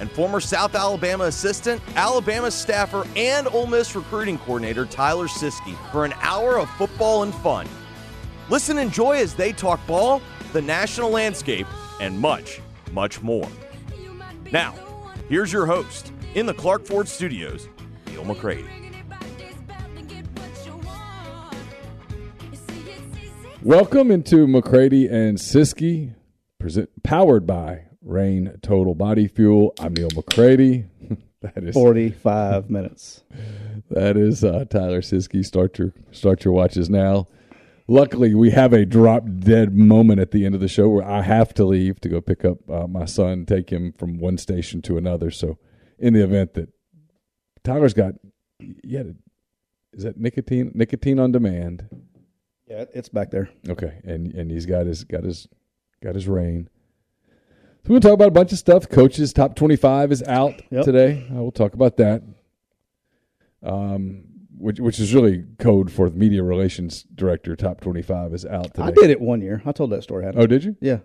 and former South Alabama assistant, Alabama staffer, and Ole Miss recruiting coordinator Tyler Siskey for an hour of football and fun. Listen and enjoy as they talk ball, the national landscape, and much, much more. Now, here's your host in the Clark Ford Studios, Neil McCready. Welcome into McCready and Siskey, present, powered by Reign Total Body Fuel. I'm Neil McCready. that is 45 minutes. That is uh, Tyler Siskey. Start your start your watches now. Luckily, we have a drop dead moment at the end of the show where I have to leave to go pick up uh, my son, take him from one station to another. So, in the event that Tyler's got, yeah, is that nicotine nicotine on demand? Yeah, it's back there. Okay, and and he's got his got his got his Reign. So we'll talk about a bunch of stuff. Coaches top twenty five is out yep. today. Uh, we'll talk about that. Um, which which is really code for the media relations director. Top twenty five is out today. I did it one year. I told that story. Oh, did you? Yeah,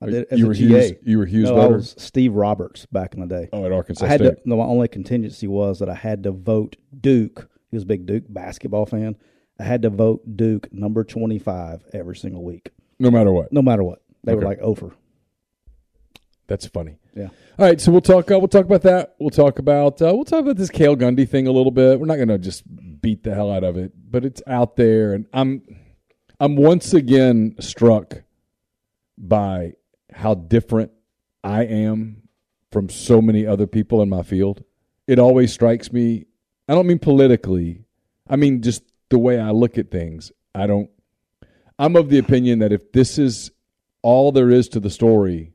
I did. It as you were a Hughes. You were Hughes. No, I was Steve Roberts back in the day. Oh, at Arkansas I had State. To, no, my only contingency was that I had to vote Duke. He was a big Duke basketball fan. I had to vote Duke number 25 every single week. No matter what. No matter what. They okay. were like over. That's funny. Yeah. All right, so we'll talk. Uh, we'll talk about that. We'll talk about. Uh, we'll talk about this Cale Gundy thing a little bit. We're not going to just beat the hell out of it, but it's out there, and I'm, I'm once again struck by how different I am from so many other people in my field. It always strikes me. I don't mean politically. I mean just the way I look at things. I don't. I'm of the opinion that if this is all there is to the story,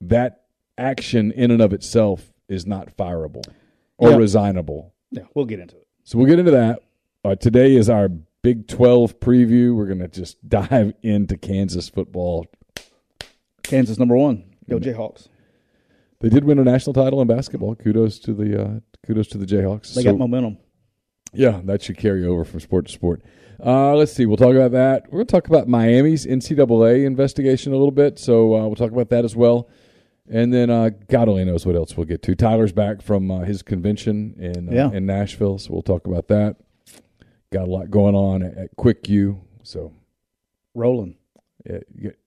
that action in and of itself is not fireable or resignable. Yeah, we'll get into it. So we'll get into that. Uh, today is our Big 12 preview. We're going to just dive into Kansas football. Kansas number one. Go Jayhawks. They did win a national title in basketball. Kudos to the uh, kudos to the Jayhawks. They so, got momentum. Yeah, that should carry over from sport to sport. Uh, let's see. We'll talk about that. We're going to talk about Miami's NCAA investigation a little bit. So uh, we'll talk about that as well. And then uh, God only knows what else we'll get to. Tyler's back from uh, his convention in uh, yeah. in Nashville, so we'll talk about that. Got a lot going on at, at Quick U, so rolling. Yeah, you, got,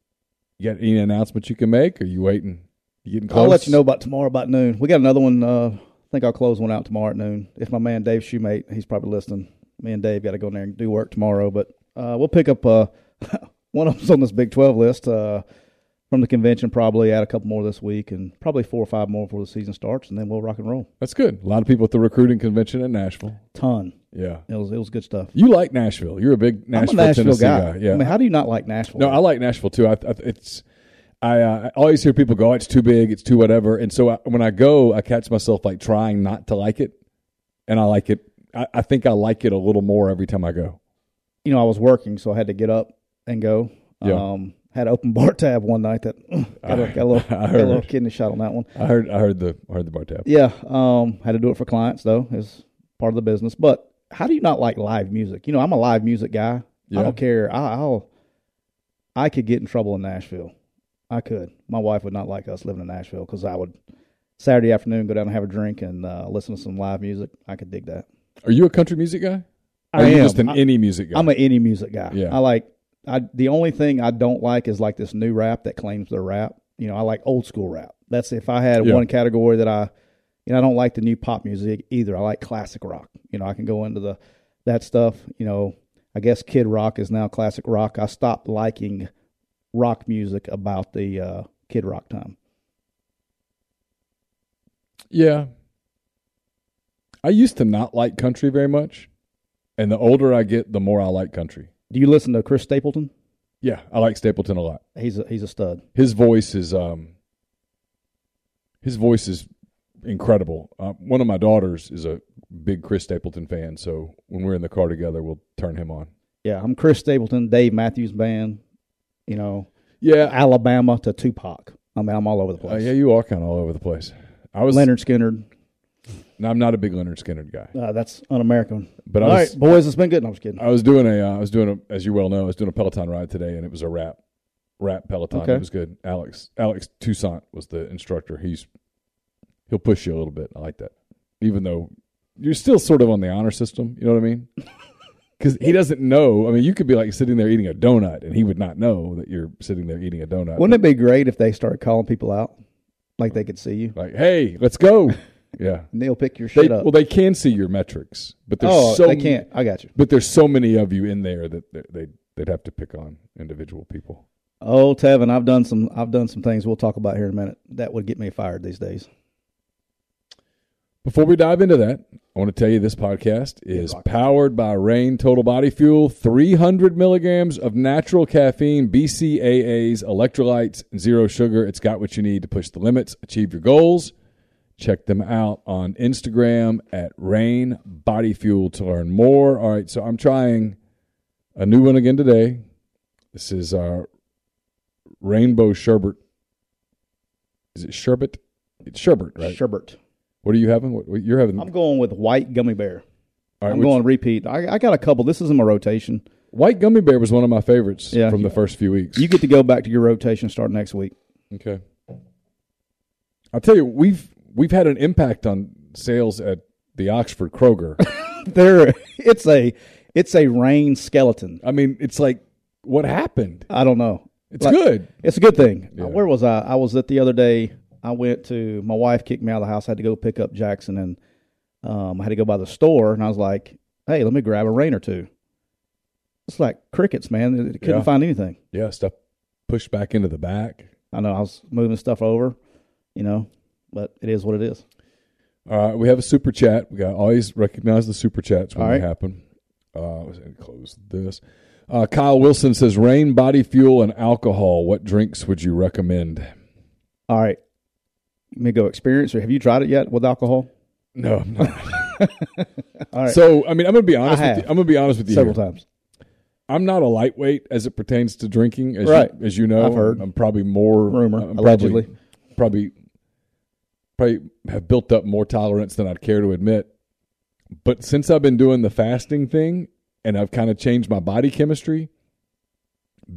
you got any announcements you can make? Are you waiting? You getting close? I'll let you know about tomorrow about noon. We got another one uh, think I'll close one out tomorrow at noon. If my man Dave Shoemate, he's probably listening. Me and Dave got to go in there and do work tomorrow, but uh, we'll pick up uh, one of them's on this Big Twelve list uh, from the convention. Probably add a couple more this week, and probably four or five more before the season starts, and then we'll rock and roll. That's good. A lot of people at the recruiting convention in Nashville. Ton. Yeah, it was it was good stuff. You like Nashville? You're a big Nashville, a Nashville guy. guy. Yeah. I mean, how do you not like Nashville? No, I like Nashville too. I, I, it's I, uh, I always hear people go, oh, "It's too big, it's too whatever," and so I, when I go, I catch myself like trying not to like it, and I like it. I, I, think I like it a little more every time I go. You know, I was working, so I had to get up and go. Yeah. Um, had an open bar tab one night that got, a, got a little, got a little kidney shot on that one. I heard, I heard the, I heard the bar tab. Yeah, um, had to do it for clients though, is part of the business. But how do you not like live music? You know, I'm a live music guy. Yeah. I don't care. I, I'll. I could get in trouble in Nashville. I could. My wife would not like us living in Nashville because I would Saturday afternoon go down and have a drink and uh, listen to some live music. I could dig that. Are you a country music guy? Or I are you am. just an I- any music guy? I'm an any music guy. Yeah. I like. I the only thing I don't like is like this new rap that claims they're rap. You know, I like old school rap. That's if I had Yeah. one category that I, you know, I don't like the new pop music either. I like classic rock. You know, I can go into the that stuff. You know, I guess Kid Rock is now classic rock. I stopped liking rock music about the uh, Kid Rock time. Yeah. I used to not like country very much. And the older I get, the more I like country. Do you listen to Chris Stapleton? Yeah, I like Stapleton a lot. He's a, he's a stud. His voice is um his voice is incredible. Uh, one of my daughters is a big Chris Stapleton fan, so when we're in the car together, we'll turn him on. Yeah, I'm Chris Stapleton, Dave Matthews Band. You know, Yeah, Alabama to Tupac. I mean, I'm all over the uh, place. yeah, you are kind of all over the place. I was Lynyrd Skynyrd. No, I'm not a big Lynyrd Skynyrd guy, Uh, that's un-American. but I All was right, boys, it's been good. No, I'm just kidding. I was doing a uh, I was doing a as you well know I was doing a Peloton ride today, and it was a wrap, wrap Peloton. Okay. It was good. Alex Alex Toussaint was the instructor. He's he'll push you a little bit. I like that, even though you're still sort of on the honor system. You know what I mean? Because he doesn't know. I mean, you could be like sitting there eating a donut, and he would not know that you're sitting there eating a donut. Wouldn't it be great if they started calling people out, like they could see you? like, hey, let's go. Yeah. And they'll pick your They, up. well, they can see your metrics, but there's oh, so they can't. I got you. But there's so many of you in there that they they they'd have to pick on individual people. Oh, Tevin, I've done some. I've done some things we'll talk about here in a minute that would get me fired these days. Before we dive into that, I want to tell you this podcast is powered by Reign Total Body Fuel, 300 milligrams of natural caffeine, BCAAs, electrolytes, zero sugar. It's got what you need to push the limits, achieve your goals. Check them out on Instagram at Reign Body Fuel to learn more. All right, so I'm trying a new one again today. This is our Rainbow Sherbet. Is it sherbet? It's sherbet, right? Sherbert. What are you having? What, what- you're having? I'm going with white gummy bear. all right, I'm going repeat. I, I got a couple. This is in my rotation. White gummy bear was one of my favorites Yeah. from the first few weeks. You get to go back to your rotation start next week. okay. I'll tell you, we've we've had an impact on sales at the Oxford Kroger. There, it's a it's a Reign skeleton. I mean, it's like what happened? I don't know. It's Like- good. It's a good thing. Yeah. Uh, where was I? I was at the other day. I went to my wife kicked me out of the house. I had to go pick up Jackson, and um, I had to go by the store. And I was like, "Hey, let me grab a Reign or two. It's like crickets, man. It couldn't Yeah. find anything. Yeah, stuff pushed back into the back. I know I was moving stuff over, you know, but it is what it is. All right, we have a super chat. We got always recognize the super chats when All they happen. Uh, close this. Uh, Kyle Wilson says, "Reign, body fuel, and alcohol. What drinks would you recommend?" All right, let me go experience. Or have you tried it yet with alcohol? No, I'm not. All right, So, I mean, I'm gonna be honest. With you. I'm gonna be honest with you. several here. times. I'm not a lightweight as it pertains to drinking, as Right. you, as you know. I've heard. I'm probably more Rumor, I'm allegedly. Probably, probably, probably have built up more tolerance than I'd care to admit. But since I've been doing the fasting thing and I've kind of changed my body chemistry,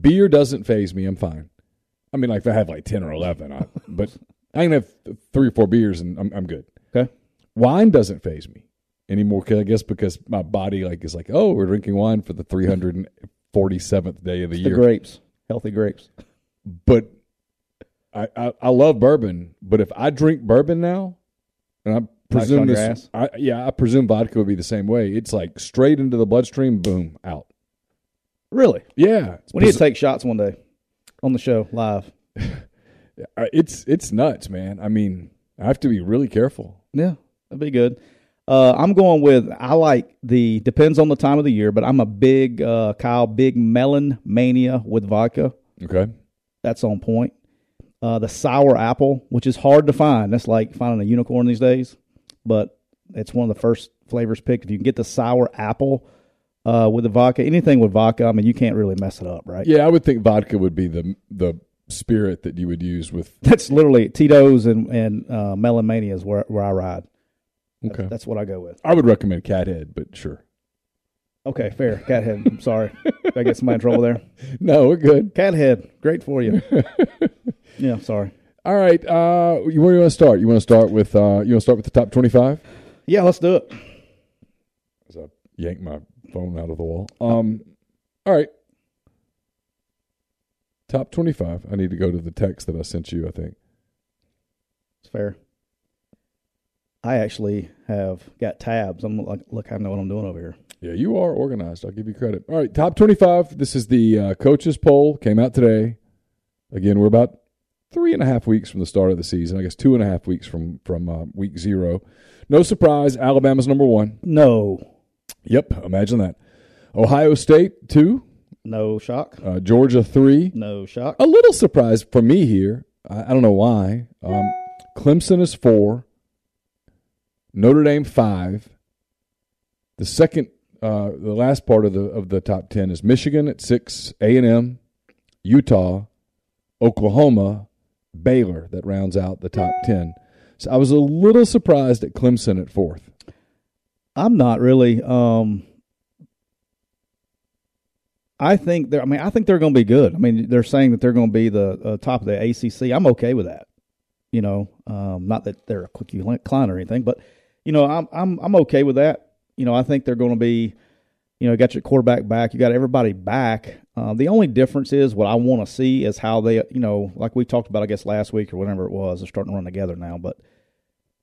beer doesn't phase me. I'm fine. I mean, like if I have like ten or eleven, I, but I can have three or four beers and I'm, I'm good. Okay. Wine doesn't phase me anymore. 'cause I guess because my body like is like, oh, we're drinking wine for the 347th day of the The year. grapes, healthy grapes. But I, I I love bourbon. But if I drink bourbon now, and I presume this. I, yeah, I presume vodka would be the same way. It's like straight into the bloodstream, boom, out. Really? Yeah, We need to take shots one day on the show live. it's it's nuts, man. I mean, I have to be really careful. Yeah, that'd be good. Uh, I'm going with I like the depends on the time of the year, but I'm a big uh, Kyle big melon mania with vodka. Okay, That's on point. Uh, the sour apple, which is hard to find. That's like finding a unicorn these days, but it's one of the first flavors picked. If you can get the sour apple uh, with the vodka, anything with vodka, I mean, you can't really mess it up, right? yeah, I would think vodka would be the the spirit that you would use with. That's literally Tito's and and uh, Melon Mania is where where I ride. That's, Okay, that's what I go with. I would recommend Cathead, but sure. Okay, fair. Cathead. I'm sorry. Did I get somebody in trouble there? No, we're good. Cathead. Great for you. yeah, sorry. All right. Uh, you- where do you want to start? You want to start with uh, you want to start with the top twenty-five? Yeah, let's do it. As I yank my phone out of the wall. Um, all right. Top twenty-five. I need to go to the text that I sent you. I think. It's fair. I actually have got tabs. I'm like, look, I know what I'm doing over here. Yeah, you are organized. I'll give you credit. All right, top 25. This is the uh, coaches poll. Came out today. Again, we're about three and a half weeks from the start of the season. I guess two and a half weeks from from uh, week zero. No surprise, Alabama's number one. No, Yep, imagine that. Ohio State two, no shock. uh, Georgia three. No shock. A little surprise for me here. I, I don't know why. Um, Clemson is four. Notre Dame five. The second, uh, the last part of the of the top ten is Michigan at six, A and M, Utah, Oklahoma, Baylor. That rounds out the top ten. So I was a little surprised at Clemson at fourth. I'm not really. Um, I think they're. I mean, I think they're going to be good. I mean, they're saying that they're going to be the uh, top of the ACC. I'm okay with that. You know, um, not that they're a quickie climb or anything, but you know, I'm I'm I'm okay with that. You know, I think they're going to be. You know, got your quarterback back. You got everybody back. Uh, the only difference is what I want to see is how they. You know, like we talked about, I guess last week or whenever it was. They're starting to run together now, but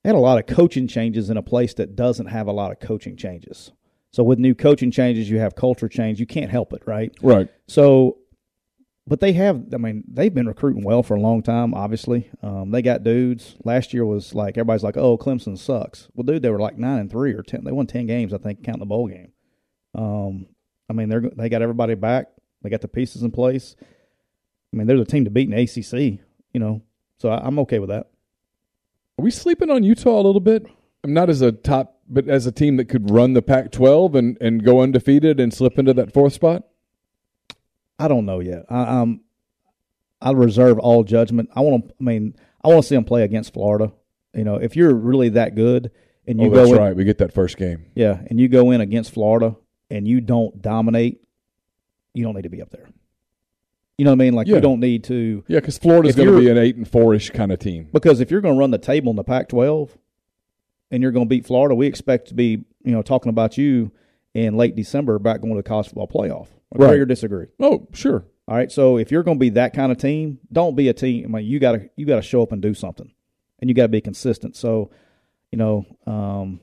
they had a lot of coaching changes in a place that doesn't have a lot of coaching changes. So with new coaching changes, you have culture change. You can't help it, right? Right. So, but they have. I mean, they've been recruiting well for a long time. Obviously, um, they got dudes. Last year was like everybody's like, "Oh, Clemson sucks." Well, dude, they were like nine and three or ten. They won ten games, I think, counting the bowl game. Um, I mean, they're they got everybody back. They got the pieces in place. I mean, they're the team to beat in ACC. You know, so I, I'm okay with that. Are we sleeping on Utah a little bit? I'm not as a top, but as a team that could run the Pac-12 and, and go undefeated and slip into that fourth spot. I don't know yet. I, um, I reserve all judgment. I want to. I mean, I want to see them play against Florida. You know, if you're really that good and you oh, go that's in, right. We get that first game. yeah, and you go in against Florida and you don't dominate, you don't need to be up there. You know what I mean? Like Yeah. you don't need to Yeah, because Florida's going to be an eight and four ish kind of team. because if you're going to run the table in the Pac-12 and you're going to beat Florida, we expect to be you know talking about you in late December about going to the college football playoff. Agree Right. or disagree? Oh, sure. All right. So if you're going to be that kind of team, don't be a team. I mean, you got to you got to show up and do something, and you got to be consistent. So, you know, um,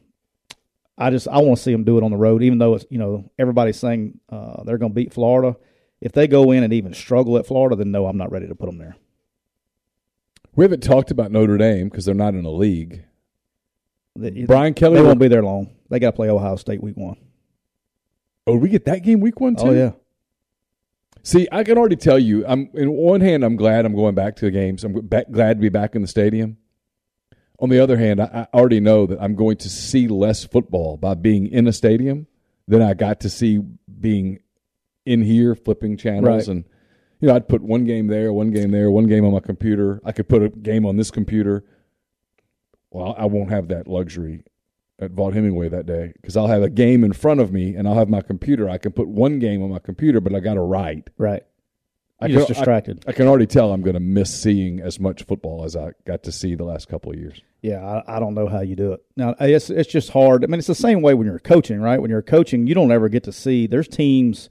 I just I want to see them do it on the road, even though it's you know everybody's saying uh, they're going to beat Florida. If they go in and even struggle at Florida, then no, I'm not ready to put them there. We haven't talked about Notre Dame because they're not in a league. They, Brian Kelly. they won't be there long. They got to play Ohio State week one. oh, we get that game week one too. Oh yeah, See, I can already tell you. I'm in one hand, I'm glad I'm going back to the games. I'm ba- glad to be back in the stadium. On the other hand, I, I already know that I'm going to see less football by being in a stadium than I got to see being in here flipping channels Right. and you know I'd put one game there, one game there, one game on my computer. I could put a game on this computer. Well, I won't have that luxury at Vaught Hemingway that day because I'll have a game in front of me and I'll have my computer. I can put one game on my computer, but I got to write. right. I You're just can- I- distracted. I can already tell I'm going to miss seeing as much football as I got to see the last couple of years. Yeah, I, I don't know how you do it. Now, it's it's just hard. I mean, it's the same way when you're coaching, right? When you're coaching, you don't ever get to see. There's teams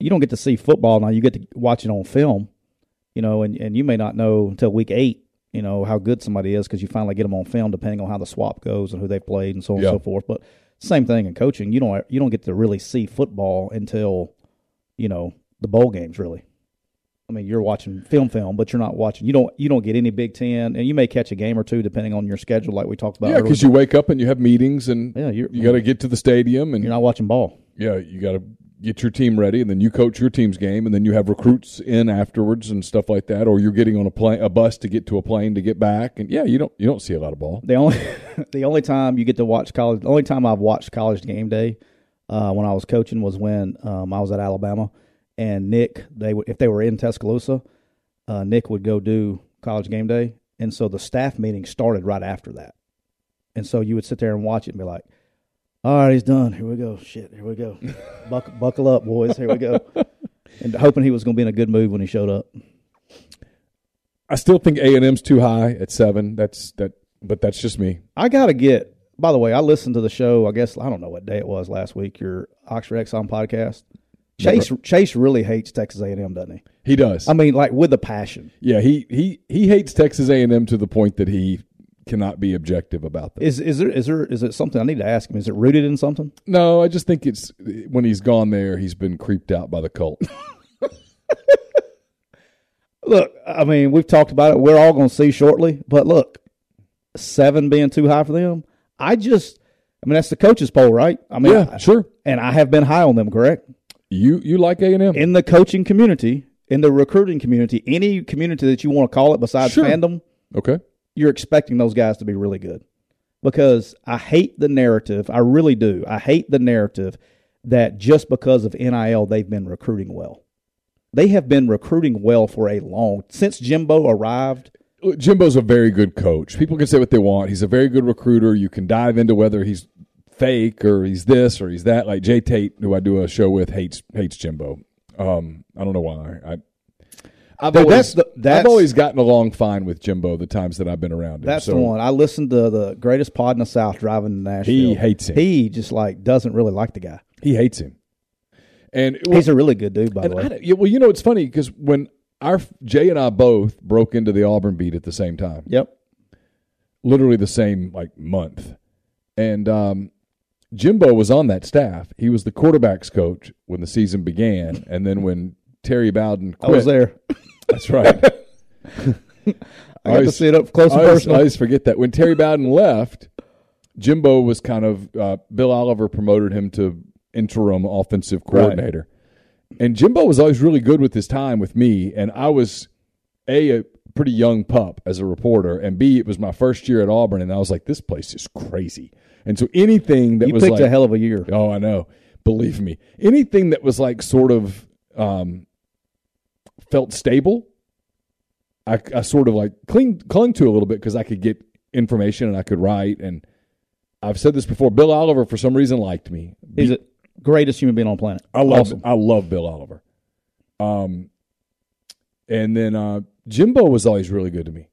you don't get to see football now. You get to watch it on film, you know, and and you may not know until week eight, you know, how good somebody is because you finally get them on film, depending on how the swap goes and who they've played and so on Yeah. and so forth. But same thing in coaching. You don't you don't get to really see football until you know the bowl games really. I mean, you're watching film, film, but you're not watching. You don't. You don't get any Big Ten, and you may catch a game or two depending on your schedule, like we talked about. yeah, because you wake up and you have meetings and yeah, you got to get to the stadium and you're not watching ball. yeah, you got to get your team ready and then you coach your team's game and then you have recruits in afterwards and stuff like that, or you're getting on a plane, a bus to get to a plane to get back, and yeah, you don't you don't see a lot of ball. The only the only time you get to watch college, the only time I've watched college game day uh, when I was coaching was when um, I was at Alabama, and Nick they would if they were in Tuscaloosa, uh, Nick would go do college game day, and so the staff meeting started right after that, and so you would sit there and watch it and be like, All right, he's done. Here we go. Shit, here we go. buckle, buckle up, boys. Here we go. and hoping he was going to be in a good mood when he showed up. I still think A and M's too high at seven. That's that, but that's just me. I got to get. By the way, I listened to the show. I guess I don't know what day it was last week. Your Oxford Exxon podcast. Chase Chase really hates Texas A and M, doesn't he? He does. I mean, like with a passion. yeah, he he he hates Texas A and M to the point that he cannot be objective about them. Is is there is there is it something I need to ask him? Is it rooted in something? No, I just think it's when he's gone there, he's been creeped out by the cult. Look, I mean, we've talked about it. We're all going to see shortly. But look, seven being too high for them. I just, I mean, that's the coaches poll, right? I mean, yeah, sure. and I have been high on them, correct? You you like A and M? In the coaching community, in the recruiting community, any community that you want to call it besides Sure. fandom, Okay. You're expecting those guys to be really good. Because I hate the narrative. I really do. I hate the narrative that just because of NIL they've been recruiting well. They have been recruiting well for a long since Jimbo arrived. Jimbo's a very good coach. People can say what they want. He's a very good recruiter. You can dive into whether he's fake or he's this or he's that. Like Jay Tate, who I do a show with, hates hates Jimbo. Um, I don't know why. I I've But always that's the- that's- I've always gotten along fine with Jimbo the times that I've been around him. That's So the one. I listened to the greatest pod in the South driving to Nashville. He hates him. He just like doesn't really like the guy. He hates him. And He's a really good dude, by the way. don't- well, you know, it's funny because when our Jay and I both broke into the Auburn beat at the same time, Yep. literally the same like month, and um, Jimbo was on that staff. He was the quarterbacks coach when the season began, and then when Terry Bowden I was there. That's right. I to always- see it up close I and always, I always forget that when Terry Bowden left, Jimbo was kind of uh, Bill Oliver promoted him to interim offensive coordinator, and Jimbo was always really good with his time with me, and I was a a pretty young pup as a reporter, and b it was my first year at Auburn, and I was like, this place is crazy, and so anything that you was picked like, a hell of a year. Oh, I know. Believe me. Anything that was like sort of um, felt stable, I, I sort of like cling, clung to a little bit because I could get information and I could write. And I've said this before. Bill Oliver, for some reason, liked me. He's the greatest human being on the planet. I love Awesome. I love Bill Oliver. Um, and then uh, Jimbo was always really good to me.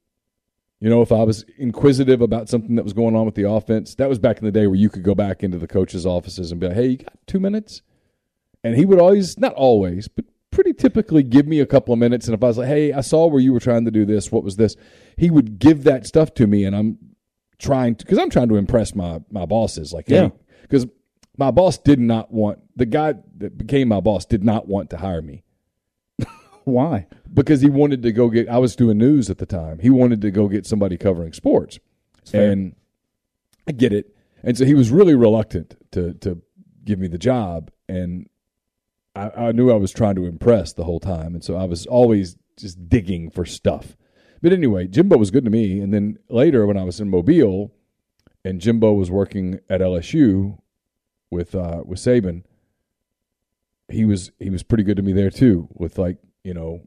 You know, if I was inquisitive about something that was going on with the offense, that was back in the day where you could go back into the coaches' offices and be like, "Hey, you got two minutes?" And he would always, not always, but pretty typically give me a couple of minutes. And if I was like, "Hey, I saw where you were trying to do this. What was this?" He would give that stuff to me, and I'm trying to because I'm trying to impress my my bosses. Like, Yeah. hey, because my boss did not want the guy that became my boss did not want to hire me Why? because he wanted to go get. I was doing news at the time. He wanted to go get somebody covering sports, and I get it. And so he was really reluctant to to give me the job, and I, I knew I was trying to impress the whole time, and so I was always just digging for stuff. But anyway, Jimbo was good to me, and then later when I was in Mobile, and Jimbo was working at LSU with uh, with Saban, he was he was pretty good to me there too. With like you know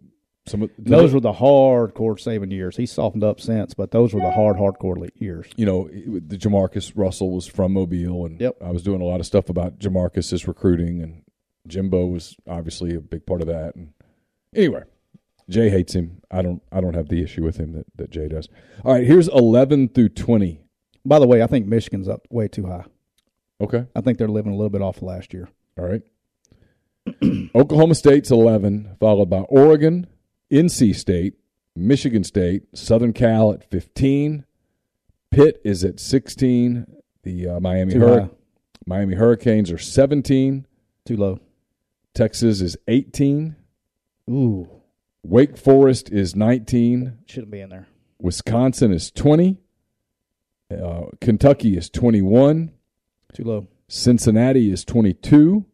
some of Those were the hardcore Saban years. He softened up since, but those were the hard, hardcore years. you know, the Jamarcus Russell was from Mobile, and Yep. I was doing a lot of stuff about Jamarcus's recruiting, and Jimbo was obviously a big part of that. And anyway, Jay hates him. I don't. I don't have the issue with him that, that Jay does. All right, here's eleven through twenty. By the way, I think Michigan's up way too high. Okay. I think they're living a little bit off of last year. All right. Oklahoma State's 11, followed by Oregon, NC State, Michigan State, Southern Cal at 15. Pitt is at 16. The uh, Miami high. Miami Hurricanes are 17. Too low. Texas is 18. Ooh, Wake Forest is 19. shouldn't be in there. Wisconsin is 20. Uh, Kentucky is 21. Too low. Cincinnati is 22.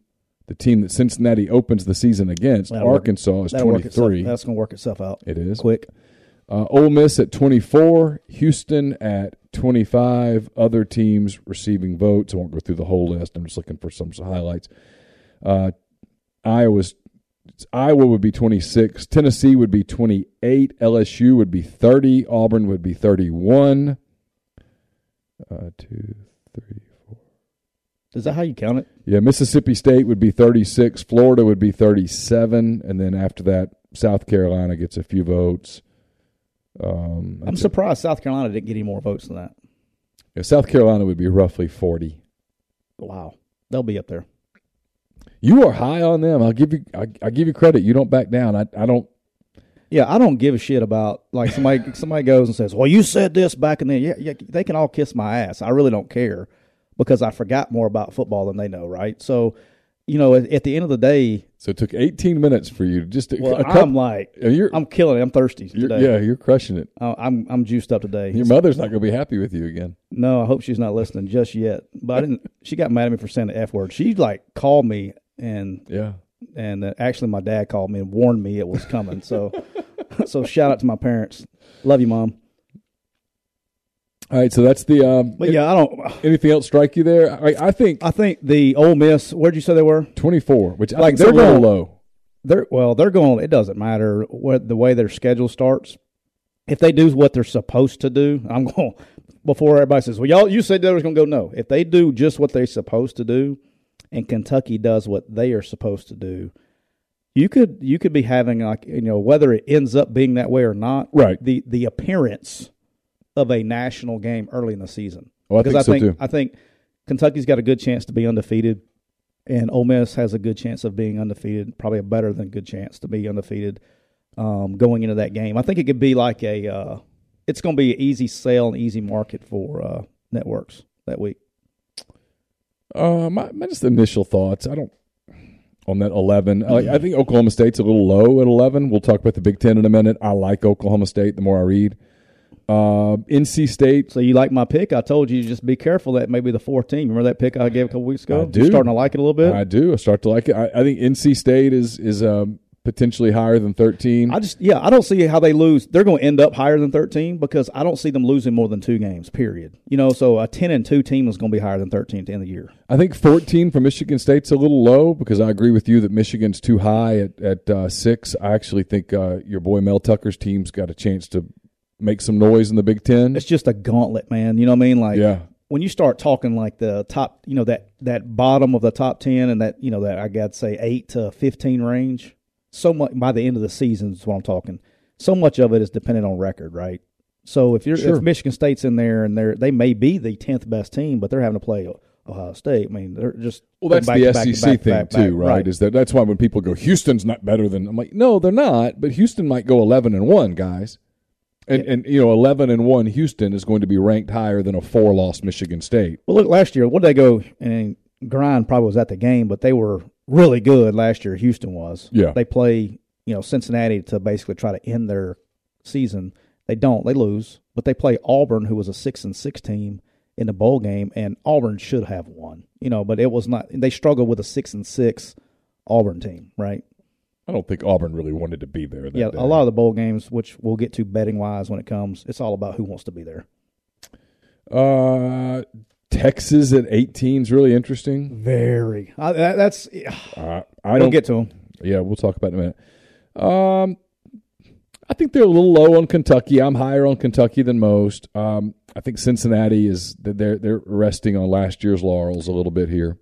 The team that Cincinnati opens the season against, That'll work- Arkansas, is work itself. 23. That's going to work itself out It is. quick. Uh, Ole Miss at 24. Houston at 25. Other teams receiving votes. I won't go through the whole list. I'm just looking for some highlights. Uh, Iowa's Iowa would be 26. Tennessee would be 28. LSU would be 30. Auburn would be 31. Uh, two, three, four. Is that how you count it? Yeah, Mississippi State would be 36, Florida would be 37, and then after that, South Carolina gets a few votes. Um, I'm that's it. surprised South Carolina didn't get any more votes than that. Yeah, South Carolina would be roughly 40. Wow, they'll be up there. You are high on them. I'll give you. I, I give you credit. You don't back down. I, I don't. Yeah, I don't give a shit about like somebody somebody goes and says, "Well, you said this back in the yeah, yeah." They can all kiss my ass. I really don't care because I forgot more about football than they know, right? So, you know, at, at the end of the day, So it took 18 minutes for you to just. To, well, couple, I'm like, you're, I'm killing it. I'm thirsty you're- today. yeah, you're crushing it. Uh, I'm I'm juiced up today. Your mother's not going to be happy with you again. No, I hope she's not listening just yet. But I didn't. She got mad at me for saying the f word. She like called me and Yeah. and uh, actually my dad called me and warned me it was coming. So so shout out to my parents. Love you, mom. All right. So that's the. Um, But yeah, I don't. Anything else strike you there? I, I think I think the Ole Miss. Where'd you say they were? 24, which I Like, think they're going- low. They're well. They're going. It doesn't matter what the way their schedule starts. If they do what they're supposed to do, I'm going. Before everybody says, "Well, y'all, you said they was going to go." No, if they do just what they're supposed to do, and Kentucky does what they are supposed to do, you could you could be having like you know whether it ends up being that way or not. Right. The the appearance of a national game early in the season. Oh, I because think I so, think too. I think Kentucky's got a good chance to be undefeated, and Ole Miss has a good chance of being undefeated, probably a better than good chance to be undefeated um, going into that game. I think it could be like a, uh, it's going to be an easy sale and easy market for uh, networks that week. Uh, my, my just initial thoughts. I don't on that eleven. Like, I think Oklahoma State's a little low at eleven. We'll talk about the Big Ten in a minute. I like Oklahoma State. The more I read, uh, NC State. So you like my pick? I told you just be careful that maybe the fourth team. Remember that pick I gave a couple weeks ago? I do. You're starting to like it a little bit. I do. I start to like it. I, I think NC State is is um, potentially higher than thirteen. I just yeah, I don't see how they lose. They're going to end up higher than 13 because I don't see them losing more than two games. Period. You know, so a 10 and two team is going to be higher than 13 at the end of the year. I think 14 for Michigan State's a little low because I agree with you that Michigan's too high at, at uh, six. I actually think uh, your boy Mel Tucker's team's got a chance to make some noise in the Big Ten. It's just a gauntlet, man. You know what I mean? Like Yeah. when you start talking like the top, you know that that bottom of the top 10 and that you know that I got to say eight to 15 range. So much by the end of the season is what I'm talking. So much of it is dependent on record, right? So if you're Sure. if Michigan State's in there and they're they may be the 10th best team, but they're having to play Ohio State. I mean, they're just Well, that's back the back SEC back thing back too, back. right? Is that that's why when people go, Houston's not better than I'm like, no, they're not. But Houston might go 11 and one, guys, and and you know 11 and one Houston is going to be ranked higher than a four loss Michigan State. Well, look, last year, what did they go? And Grind probably was at the game, but they were really good last year. Houston was. Yeah. They play, you know, Cincinnati to basically try to end their season. They don't. They lose, but they play Auburn, who was a six and six team in the bowl game, and Auburn should have won. You know, but it was not. They struggled with a six and six Auburn team, right? I don't think Auburn really wanted to be there. Yeah, day. a lot of the bowl games, which we'll get to betting wise when it comes, it's all about who wants to be there. Uh, Texas at 18 is really interesting. Very. I, that, that's. Uh, I We'll don't get to them. Yeah, we'll talk about it in a minute. Um, I think they're a little low on Kentucky. I'm higher on Kentucky than most. Um, I think Cincinnati is they're they're resting on last year's laurels a little bit here.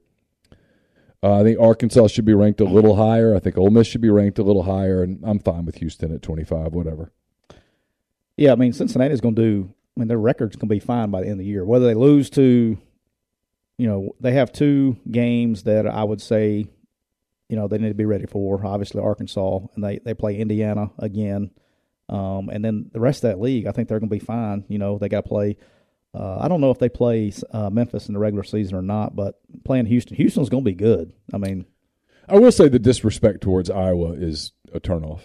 Uh, I think Arkansas should be ranked a little higher. I think Ole Miss should be ranked a little higher, and I'm fine with Houston at 25, whatever. Yeah, I mean Cincinnati's going to do. I mean their record's going to be fine by the end of the year. Whether they lose to, you know, they have two games that I would say, you know, they need to be ready for. Obviously Arkansas, and they they play Indiana again, um, and then the rest of that league, I think they're going to be fine. You know, they got to play. Uh, I don't know if they play uh, Memphis in the regular season or not, but playing Houston, Houston's going to be good. I mean, I will say the disrespect towards Iowa is a turnoff.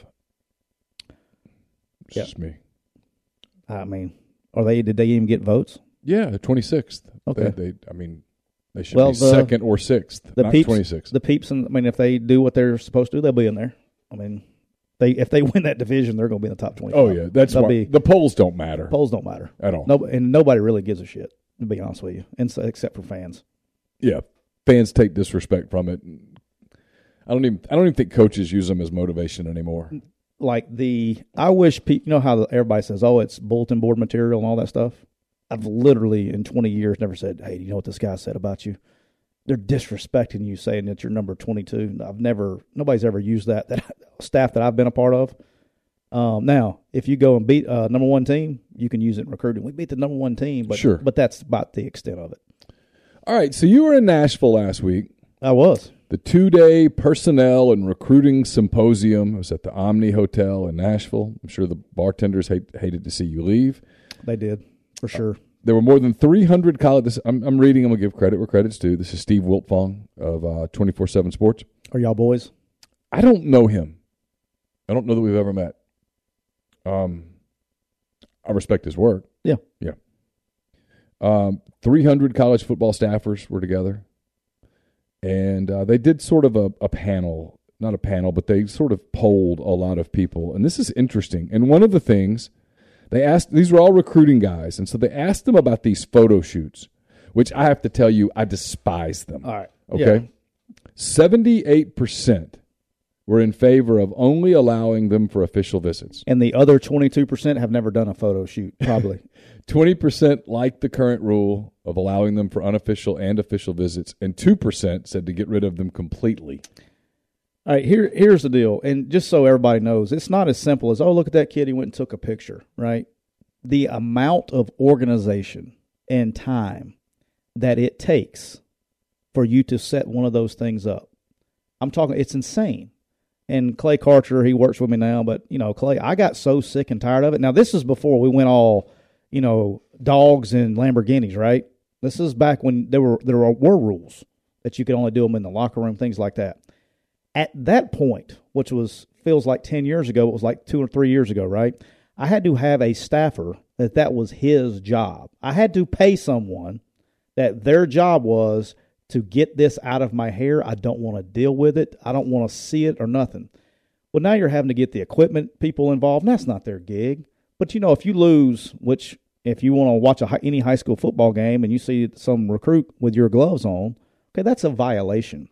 It's Yeah. just me. I mean, are they? Did they even get votes? Yeah, the 26th. Okay. They, they I mean, they should Well, be the- second or sixth, the not peeps, 26th. the peeps, and I mean, if they do what they're supposed to do, they'll be in there. I mean, they if they win that division, they're going to be in the top twenty. Oh yeah, that's They'll why be- the polls don't matter polls don't matter. at all. No, and nobody really gives a shit. To be honest with you, and so, except for fans. Yeah, fans take disrespect from it. I don't even I don't even think coaches use them as motivation anymore. Like the, I wish people. You know how everybody says, "Oh, it's bulletin board material and all that stuff." I've literally in twenty years never said, "Hey, you know what this guy said about you?" they're disrespecting you saying that you're number 22. I've never nobody's ever used that that staff that I've been a part of. Um, now, if you go and beat a uh, number one team, you can use it in recruiting. We beat the number one team, but Sure. but that's about the extent of it. All right, so you were in Nashville last week. I was. The two day personnel and recruiting symposium It was at the Omni Hotel in Nashville. I'm sure the bartenders hate, hated to see you leave. They did for sure. There were more than 300 college. I'm, I'm reading. I'm gonna give credit where credit's due. This is Steve Wiltfong of 24 7 Sports. Are y'all boys? I don't know him. I don't know that we've ever met. Um, I respect his work. Yeah. Yeah. Um, 300 college football staffers were together. And uh, they did sort of a, a panel, not a panel, but they sort of polled a lot of people. And this is interesting. And one of the things they asked, these were all recruiting guys. And so they asked them about these photo shoots, which I have to tell you, I despise them. All right. Okay. 78% were in favor of only allowing them for official visits. And the other 22% have never done a photo shoot, probably. 20% liked the current rule of allowing them for unofficial and official visits, and 2% said to get rid of them completely. All right, here here's the deal, and just so everybody knows, it's not as simple as oh look at that kid, he went and took a picture, right? The amount of organization and time that it takes for you to set one of those things up, I'm talking, it's insane. And Clay Carter, he works with me now, but you know, Clay, I got so sick and tired of it. Now this is before we went all, you know, dogs and Lamborghinis, right? This is back when there were there were, rules that you could only do them in the locker room, things like that at that point, which was feels like 10 years ago, it was like two or three years ago, right? I had to have a staffer that that was his job. I had to pay someone that their job was to get this out of my hair. I don't want to deal with it. I don't want to see it or nothing. Well, now you're having to get the equipment people involved. And that's not their gig. But you know, if you lose, which if you want to watch a, hi- any high school football game and you see some recruit with your gloves on, okay, that's a violation.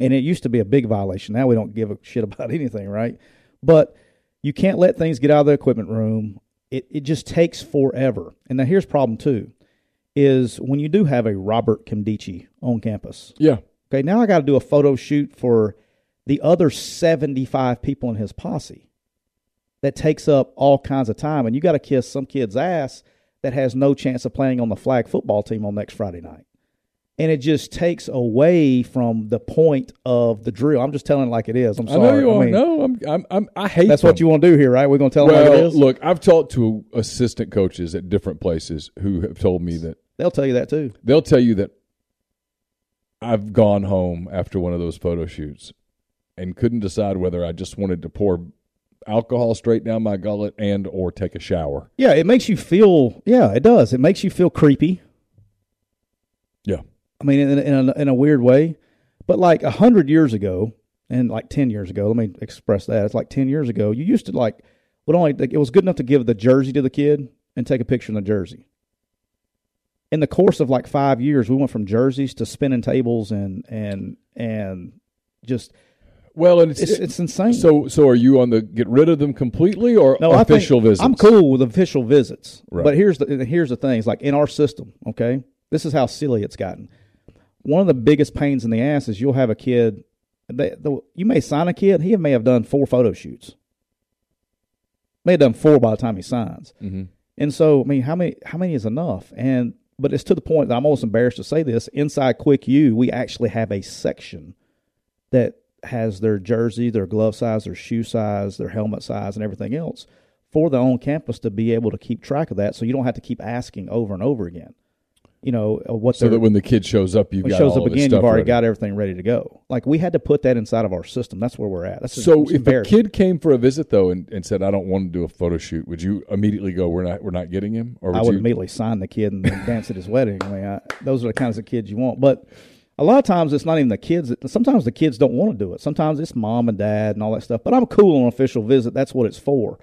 And it used to be a big violation. Now we don't give a shit about anything, right? But you can't let things get out of the equipment room. It it just takes forever. And now here's problem two is when you do have a Robert Kimdichi on campus. Yeah. Okay, now I got to do a photo shoot for the other 75 people in his posse. That takes up all kinds of time and you got to kiss some kid's ass that has no chance of playing on the flag football team on next Friday night and it just takes away from the point of the drill. I'm just telling it like it is. I'm sorry. I know you are. mean, no, I'm, I'm, I'm, I hate that's them. what you want to do here, right? We're going to tell them like it Well, is. look, I've talked to assistant coaches at different places who have told me that They'll tell you that too. they'll tell you that I've gone home after one of those photo shoots and couldn't decide whether I just wanted to pour alcohol straight down my gullet and or take a shower. Yeah, it makes you feel. Yeah, it does. It makes you feel creepy. Yeah. I mean, in, in, a, in a weird way. But like a hundred years ago, and like ten years ago, let me express that. It's like ten years ago. You used to like would only it was good enough to give the jersey to the kid and take a picture in the jersey. In the course of like five years, we went from jerseys to spinning tables and and and just Well, and it's, it's, it's insane. so so are you on the get rid of them completely or No, official visits? I'm cool with official visits, Right. but here's the here's the thing: it's like in our system. Okay, this is how silly it's gotten. One of the biggest pains in the ass is you'll have a kid. They, the, you may sign a kid. He may have done four photo shoots. May have done four by the time he signs. Mhm. And so, I mean, how many how many is enough? And but it's to the point that I'm almost embarrassed to say this. Inside Quick U, we actually have a section that has their jersey, their glove size, their shoe size, their helmet size, and everything else for the on campus to be able to keep track of that, so you don't have to keep asking over and over again. You know uh, what So that when the kid shows up, you've when it got shows up again, you've already ready. got everything ready to go. Like we had to put that inside of our system. That's where we're at. That's So if a kid came for a visit though and, and said, "I don't want to do a photo shoot," would you immediately go, "We're not, we're not getting him"? Or would I would you? immediately sign the kid and then dance at his wedding. I mean, I, those are the kinds of kids you want. But a lot of times it's not even the kids. That, sometimes the kids don't want to do it. Sometimes it's mom and dad and all that stuff. But I'm cool on official visit. That's what it's for.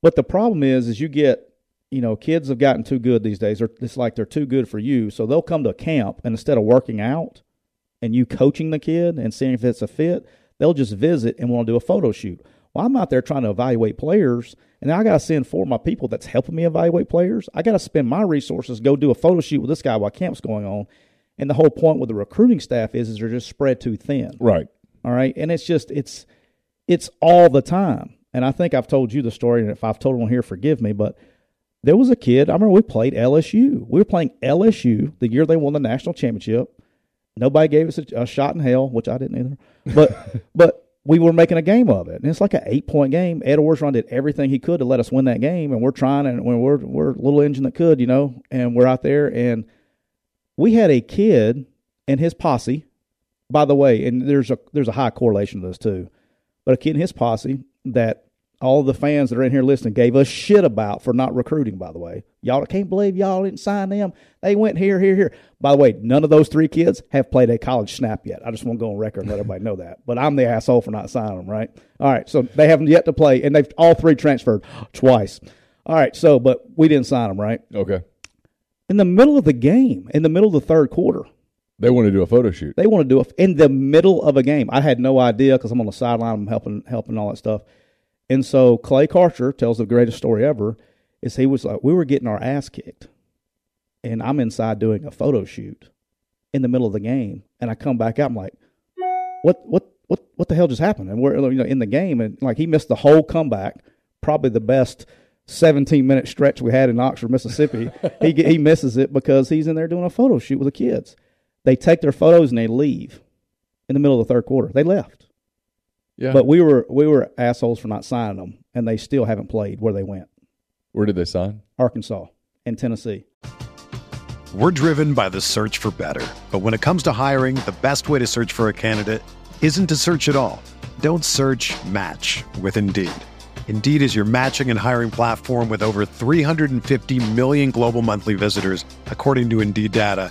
But the problem is, is you get, you know, kids have gotten too good these days. It's like they're too good for you. So they'll come to a camp and instead of working out and you coaching the kid and seeing if it's a fit, they'll just visit and want to do a photo shoot. Well, I'm out there trying to evaluate players, and I got to send four of my people that's helping me evaluate players. I got to spend my resources go do a photo shoot with this guy while camp's going on, And the whole point with the recruiting staff is, is they're just spread too thin. Right. All right. And it's just, it's, it's all the time. And I think I've told you the story, and if I've told one here, forgive me, but there was a kid. I remember we played LSU. We were playing LSU the year they won the national championship. Nobody gave us a, a shot in hell, which I didn't either. But but we were making a game of it, and it's like an eight point game. Ed Orgeron did everything he could to let us win that game, and we're trying, and we're we're a little engine that could, you know, and we're out there, and we had a kid and his posse. By the way, and there's a there's a high correlation to this too, but a kid and his posse that all the fans that are in here listening gave us shit about for not recruiting, by the way. Y'all can't believe y'all didn't sign them. They went here, here, here. By the way, none of those three kids have played a college snap yet. I just want to go on record and let everybody know that. But I'm the asshole for not signing them, right? All right, so they haven't yet to play, and they've all three transferred twice. All right, so, but we didn't sign them, right? Okay. In the middle of the game, in the middle of the third quarter, They want to do a photo shoot. they want to do it in the middle of a game. I had no idea because I'm on the sideline, I'm helping, helping all that stuff. And so Clay Karcher tells the greatest story ever. Is he was like, we were getting our ass kicked, and I'm inside doing a photo shoot in the middle of the game, and I come back out. I'm like, what, what, what, what the hell just happened? And we're you know in the game, and like he missed the whole comeback, probably the best 17 minute stretch we had in Oxford, Mississippi. he he misses it because he's in there doing a photo shoot with the kids. They take their photos and they leave in the middle of the third quarter. They left. Yeah. But we were we were assholes for not signing them, and they still haven't played where they went. Where did they sign? Arkansas and Tennessee. We're driven by the search for better. But when it comes to hiring, the best way to search for a candidate isn't to search at all. Don't search match with Indeed. Indeed is your matching and hiring platform with over 350 million global monthly visitors, according to Indeed data,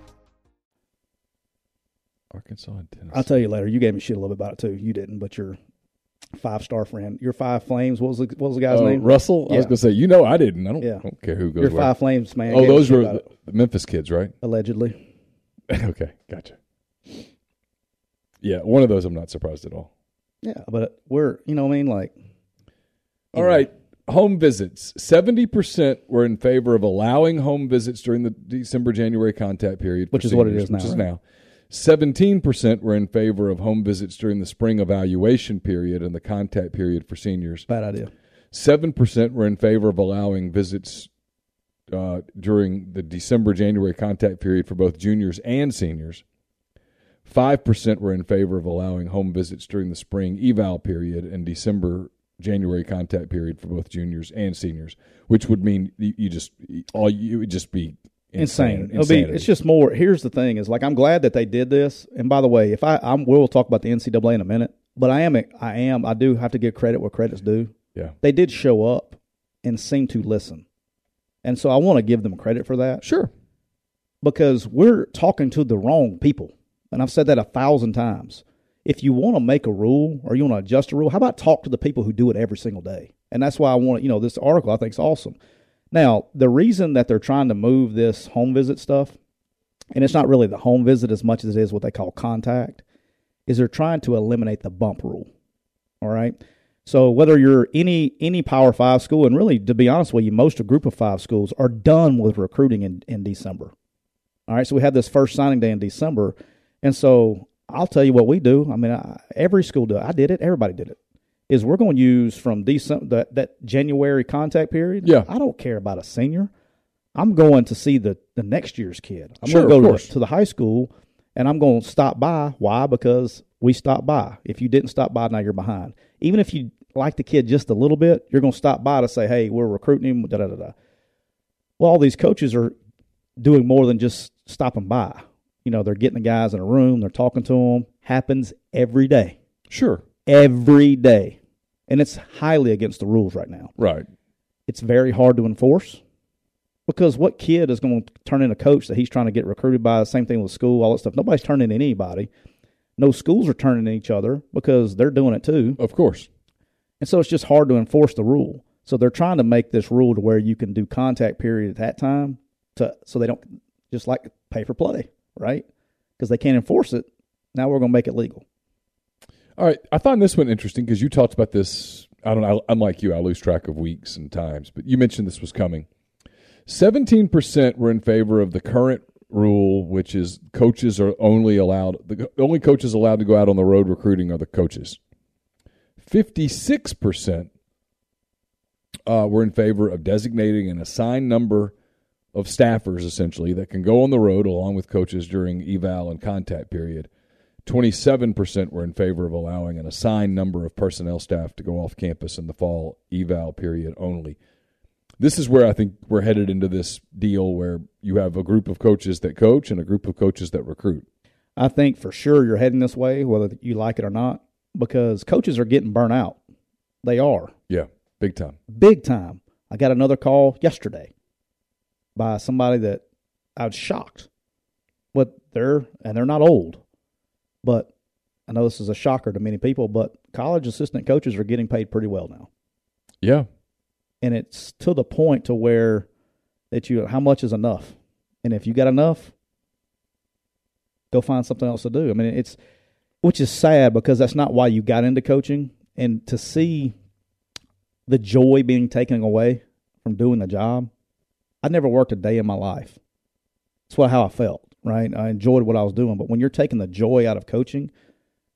Arkansas and Tennessee. I'll tell you later. You gave me shit a little bit about it too. You didn't, but your five star friend, your five flames. What was the what was the guy's Oh, name? Russell. I was going to say, you know, I didn't. I don't, Yeah. I don't care who goes Your where. five flames man. Oh, those were the, the Memphis kids, right? allegedly. okay, gotcha. Yeah, one of those I'm not surprised at all. Yeah, but we're you know what I mean like. All right. Home visits. 70% were in favor of allowing home visits during the December January contact period. Which is what it is now, Which is right? now. 17% were in favor of home visits during the spring evaluation period and the contact period for seniors. Bad idea. 7% were in favor of allowing visits uh, during the December January contact period for both juniors and seniors. 5% were in favor of allowing home visits during the spring eval period and December January contact period for both juniors and seniors, which would mean you, you just all you would just be insane. It'll be. It's just more. Here's the thing: is like I'm glad that they did this. And by the way, if I I'm we'll talk about the NCAA in a minute, but I am I am I do have to give credit where credit's due. Yeah, they did show up and seem to listen, and so I want to give them credit for that. Sure, because we're talking to the wrong people, and I've said that a thousand times. If you want to make a rule or you want to adjust a rule, how about talk to the people who do it every single day? And that's why I want you know this article I think is awesome now, the reason that they're trying to move this home visit stuff, and it's not really the home visit as much as it is what they call contact, is they're trying to eliminate the bump rule. All right. So whether you're any any Power Five school, and really to be honest with you, most of Group of Five schools are done with recruiting in, in December. All right. So we have this first signing day in December, and so I'll tell you what we do. I mean, I, every school do. I did it. Everybody did it is we're going to use from December that, that January contact period. Yeah. I don't care about a senior. I'm going to see the, the next year's kid. I'm sure, going to go to, to the high school and I'm going to stop by. Why? Because we stopped by. If you didn't stop by, now you're behind. Even if you like the kid just a little bit, you're going to stop by to say, hey, we're recruiting him, da da da da. Well, all these coaches are doing more than just stopping by. You know, they're getting the guys in a room, they're talking to them. Happens every day. Sure. Every day and it's highly against the rules right now. Right. It's very hard to enforce because what kid is going to turn in a coach that he's trying to get recruited by? Same thing with school, all that stuff. Nobody's turning in anybody. No schools are turning in each other because they're doing it too. Of course. And so it's just hard to enforce the rule. So they're trying to make this rule to where you can do contact period at that time to so they don't just like pay for play, right? Because they can't enforce it. Now we're going to make it legal. All right, I find this one interesting because you talked about this. I don't. I'm like you. I lose track of weeks and times, but you mentioned this was coming. Seventeen percent were in favor of the current rule, which is coaches are only allowed. The only coaches allowed to go out on the road recruiting are the coaches. Fifty-six percent uh, were in favor of designating an assigned number of staffers, essentially, that can go on the road along with coaches during eval and contact period. 27% were in favor of allowing an assigned number of personnel staff to go off campus in the fall eval period only. This is where I think we're headed into this deal where you have a group of coaches that coach and a group of coaches that recruit. I think for sure you're heading this way, whether you like it or not, because coaches are getting burnt out. They are. Yeah, big time. Big time. I got another call yesterday by somebody that I was shocked. But they're and they're not old but I know this is a shocker to many people, but college assistant coaches are getting paid pretty well now. Yeah. And it's to the point to where that you how much is enough? And if you got enough, go find something else to do. I mean, it's which is sad because that's not why you got into coaching and to see the joy being taken away from doing the job. I never worked a day in my life. That's what how I felt right? I enjoyed what I was doing, but when you're taking the joy out of coaching,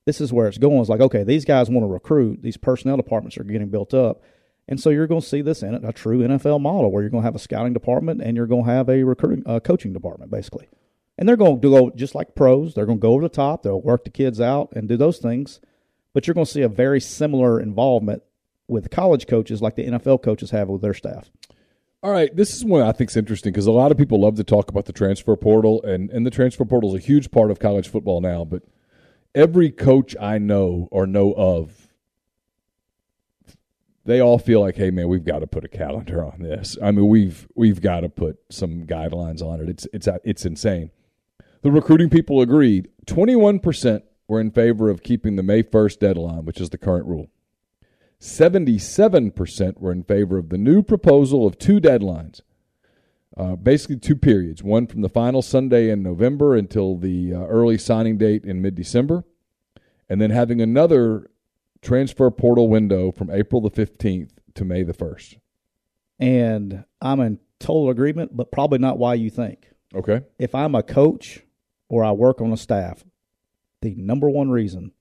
this is where it's going. It's like, okay, these guys want to recruit. These personnel departments are getting built up. And so you're going to see this in a true NFL model where you're going to have a scouting department and you're going to have a recruiting uh, coaching department, basically. And they're going to go just like pros. They're going to go over the top. They'll work the kids out and do those things. But you're going to see a very similar involvement with college coaches like the NFL coaches have with their staff. All right, this is one I think is interesting because a lot of people love to talk about the transfer portal, and, and the transfer portal is a huge part of college football now. But every coach I know or know of, they all feel like, hey man, we've got to put a calendar on this. I mean, we've we've got to put some guidelines on it. It's it's it's insane. The recruiting people agreed. Twenty one percent were in favor of keeping the May first deadline, which is the current rule. 77% were in favor of the new proposal of two deadlines, uh, basically two periods one from the final Sunday in November until the uh, early signing date in mid December, and then having another transfer portal window from April the 15th to May the 1st. And I'm in total agreement, but probably not why you think. Okay. If I'm a coach or I work on a staff, the number one reason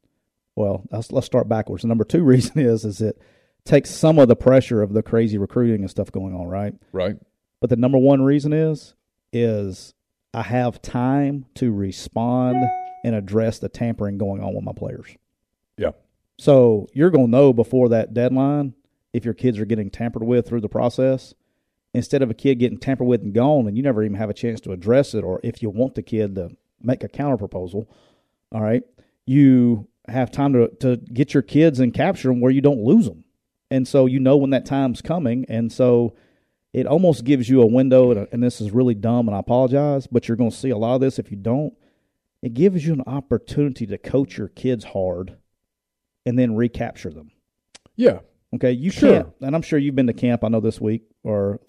well, let's, let's start backwards. The number two reason is is it takes some of the pressure of the crazy recruiting and stuff going on, right? Right. But the number one reason is is I have time to respond and address the tampering going on with my players. Yeah. So you're going to know before that deadline if your kids are getting tampered with through the process, instead of a kid getting tampered with and gone, and you never even have a chance to address it, or if you want the kid to make a counter proposal, all right, you have time to to get your kids and capture them where you don't lose them, and so you know when that time's coming, and so it almost gives you a window, and, and this is really dumb, and I apologize, but you're going to see a lot of this if you don't. It gives you an opportunity to coach your kids hard, and then recapture them. Yeah. Okay, you Sure. can't, and I'm sure you've been to camp. I know this week or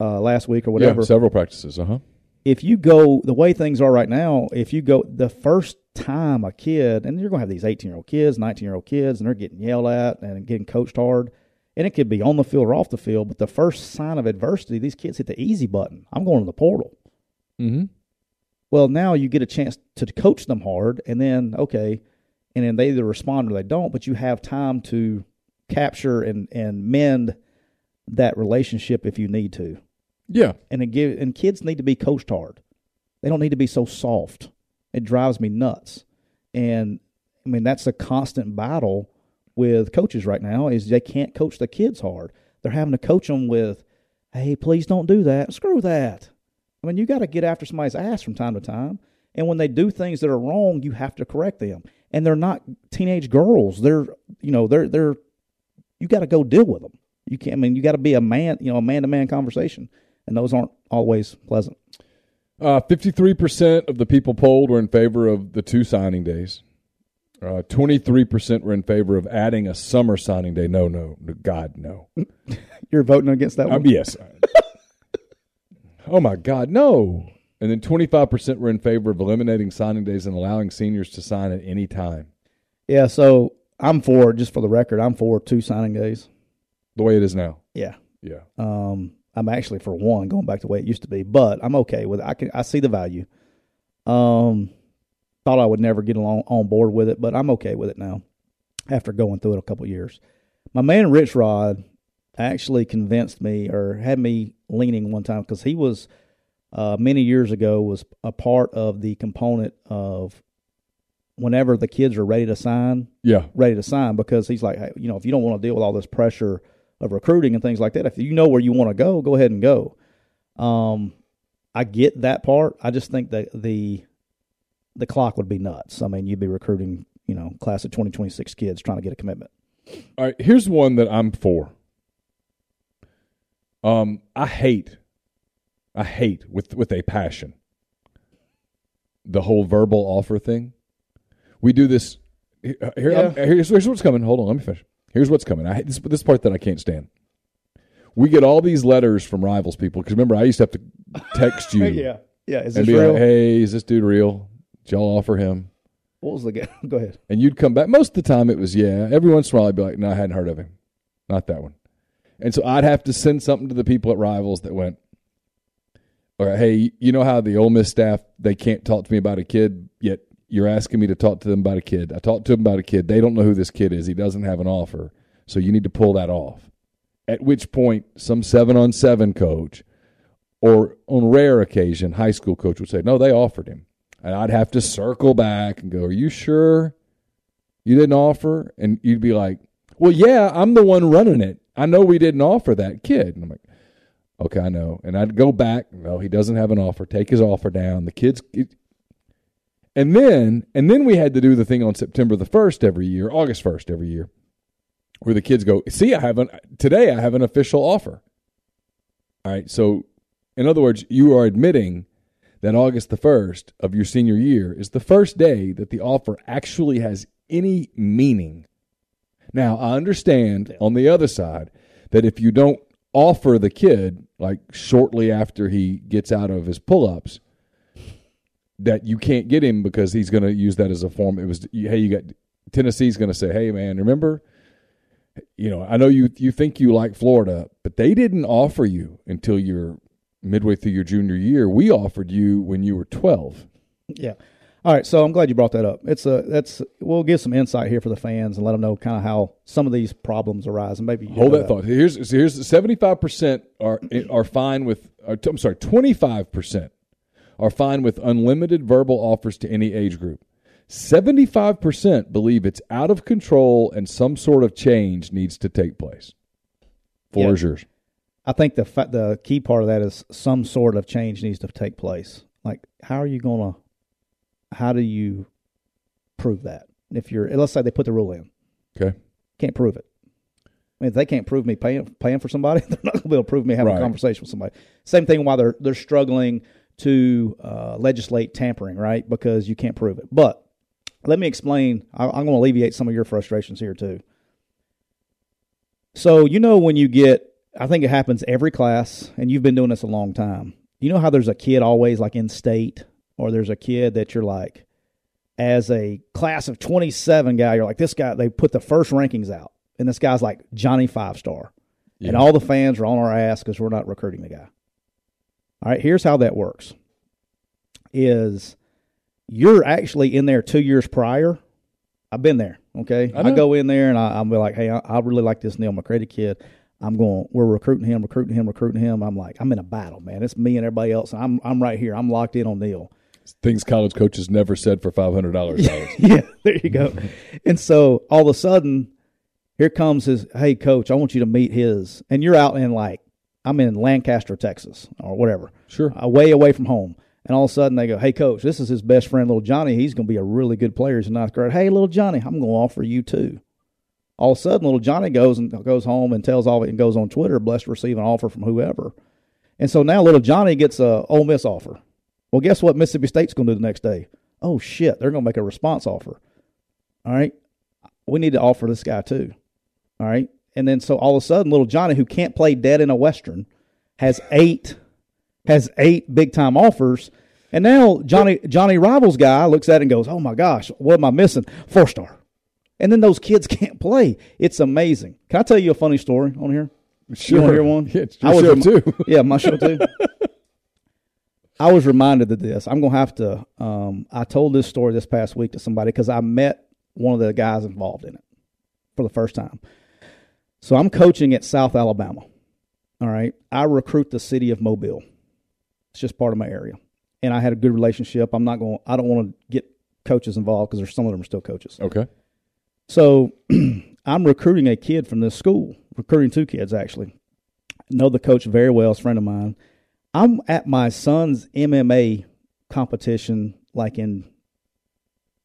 uh, last week or whatever. Yeah, several practices. Uh huh. If you go the way things are right now, if you go the first time a kid, and you're going to have these 18 year old kids, 19 year old kids, and they're getting yelled at and getting coached hard, and it could be on the field or off the field, but the first sign of adversity, these kids hit the easy button. I'm going to the portal. Mm-hmm. Well, now you get a chance to coach them hard, and then okay, and then they either respond or they don't, but you have time to capture and and mend that relationship if you need to. Yeah. And give and kids need to be coached hard. They don't need to be so soft. It drives me nuts. And I mean that's a constant battle with coaches right now is they can't coach the kids hard. They're having to coach them with, "Hey, please don't do that. Screw that." I mean, you got to get after somebody's ass from time to time. And when they do things that are wrong, you have to correct them. And they're not teenage girls. They're, you know, they're they're you got to go deal with them. You can't. I mean, you got to be a man. You know, a man to man conversation, and those aren't always pleasant. Uh, 53% of the people polled were in favor of the two signing days. Uh, 23% were in favor of adding a summer signing day. No, no, no, God, no. You're voting against that one. Um, yes. oh, my God, no. And then 25% were in favor of eliminating signing days and allowing seniors to sign at any time, Yeah. So I'm for just for the record. I'm for two signing days. the way it is now. Yeah. Yeah. Um, I'm actually for one, going back to the way it used to be, but I'm okay with it. I can I see the value. Um, thought I would never get along on board with it, but I'm okay with it now. After going through it a couple years, my man Rich Rod actually convinced me or had me leaning one time because he was uh, many years ago was a part of the component of whenever the kids are ready to sign, Yeah. ready to sign because he's like, hey, you know, if you don't want to deal with all this pressure of recruiting and things like that, if you know where you want to go, go ahead and go. Um, I get that part. I just think that the the clock would be nuts. I mean, you'd be recruiting, you know, class of twenty twenty six kids trying to get a commitment. All right, here's one that I'm for. Um, I hate, I hate with with a passion. The whole verbal offer thing. We do this. Here, Yeah. Here's, here's what's coming. Hold on, let me finish. Here's what's coming. I this this part that I can't stand. We get all these letters from rivals people because remember I used to have to text you yeah, yeah. Is and this be real? like, "Hey, is this dude real? Did y'all offer him?" What was the guy? go ahead. And you'd come back. Most of the time, it was yeah. Every once in a while, I'd be like, no, I hadn't heard of him. Not that one. And so I'd have to send something to the people at Rivals that went, all right, hey, you know how the Ole Miss staff, they can't talk to me about a kid, yet you're asking me to talk to them about a kid. I talked to them about a kid. They don't know who this kid is. He doesn't have an offer. So you need to pull that off. At which point, some seven on seven coach or on rare occasion, high school coach would say, no, they offered him. And I'd have to circle back and go, Are you sure you didn't offer? And you'd be like, Well, yeah, I'm the one running it. I know we didn't offer that kid. And I'm like, Okay, I know. And I'd go back, no, he doesn't have an offer. Take his offer down. The kids and then and then we had to do the thing on September the first every year, August first every year, where the kids go, See, I have an today I have an official offer. All right. So in other words, you are admitting that August the 1st of your senior year is the first day that the offer actually has any meaning. Now, I understand on the other side that if you don't offer the kid, like shortly after he gets out of his pull ups, that you can't get him because he's going to use that as a form. It was, hey, you got Tennessee's going to say, hey, man, remember? You know, I know you you think you like Florida, but they didn't offer you until you're midway through your junior year. We offered you when you were 12. Yeah. All right, so I'm glad you brought that up. It's a that's we'll give some insight here for the fans and let them know kind of how some of these problems arise and maybe you Hold know that thought. Here's here's 75% are are fine with uh, or, I'm sorry, 25% are fine with unlimited verbal offers to any age group. 75% believe it's out of control and some sort of change needs to take place. Floor Yeah. is yours. I think the fa- the key part of that is some sort of change needs to take place. Like, how are you gonna? How do you prove that? If you're, let's say they put the rule in, Okay. can't prove it. I mean, if they can't prove me paying paying for somebody, they're not going to be able to prove me having Right. a conversation with somebody. Same thing while they're they're struggling to uh, legislate tampering, right? Because you can't prove it. But let me explain. I, I'm going to alleviate some of your frustrations here too. So you know when you get, I think it happens every class, and you've been doing this a long time. You know how there's a kid always like in state, or there's a kid that you're like, as a class of 27 guy, you're like this guy. They put the first rankings out, and this guy's like Johnny Five Star, and all the fans are on our ass because we're not recruiting the guy. All right, here's how that works: is you're actually in there two years prior. I've been there. Okay, I I, go in there and I, I'll be like, hey, I, I really like this Neil McCready kid. I'm going. We're recruiting him, recruiting him, recruiting him. I'm like, I'm in a battle, man. It's me and everybody else. And I'm I'm right here. I'm locked in on Neil. Things college coaches never said for five hundred dollars. yeah, there you go. and so all of a sudden, here comes his. Hey, coach, I want you to meet his. And you're out in like I'm in Lancaster, Texas, or whatever, Sure. uh, way away from home. And all of a sudden they go, "Hey, coach, this is his best friend, little Johnny. He's going to be a really good player. He's in ninth grade. Hey, little Johnny, I'm going to offer you too." All of a sudden, little Johnny goes and goes home and tells all of it and goes on Twitter, blessed to receive an offer from whoever. And so now little Johnny gets a Ole Miss offer. Well, guess what Mississippi State's going to do the next day? Oh shit, they're going to make a response offer. All right, we need to offer this guy too. All right, and then so all of a sudden, little Johnny, who can't play dead in a western, has eight has eight big time offers. And now Johnny Johnny Rivals guy looks at it and goes, "Oh my gosh, what am I missing? Four star." And then those kids can't play. It's amazing. Can I tell you a funny story on here? Sure. You want to hear one? Yeah, it's I your was show rem- too. yeah, my show too. I was reminded of this. I'm gonna have to. Um, I told this story this past week to somebody because I met one of the guys involved in it for the first time. So I'm coaching at South Alabama. All right, I recruit the city of Mobile. It's just part of my area, and I had a good relationship. I'm not going. I don't want to get coaches involved because there's some of them are still coaches. Okay. So I'm recruiting a kid from this school, recruiting two kids actually. I Know the coach very well, is a friend of mine. I'm at my son's MMA competition like in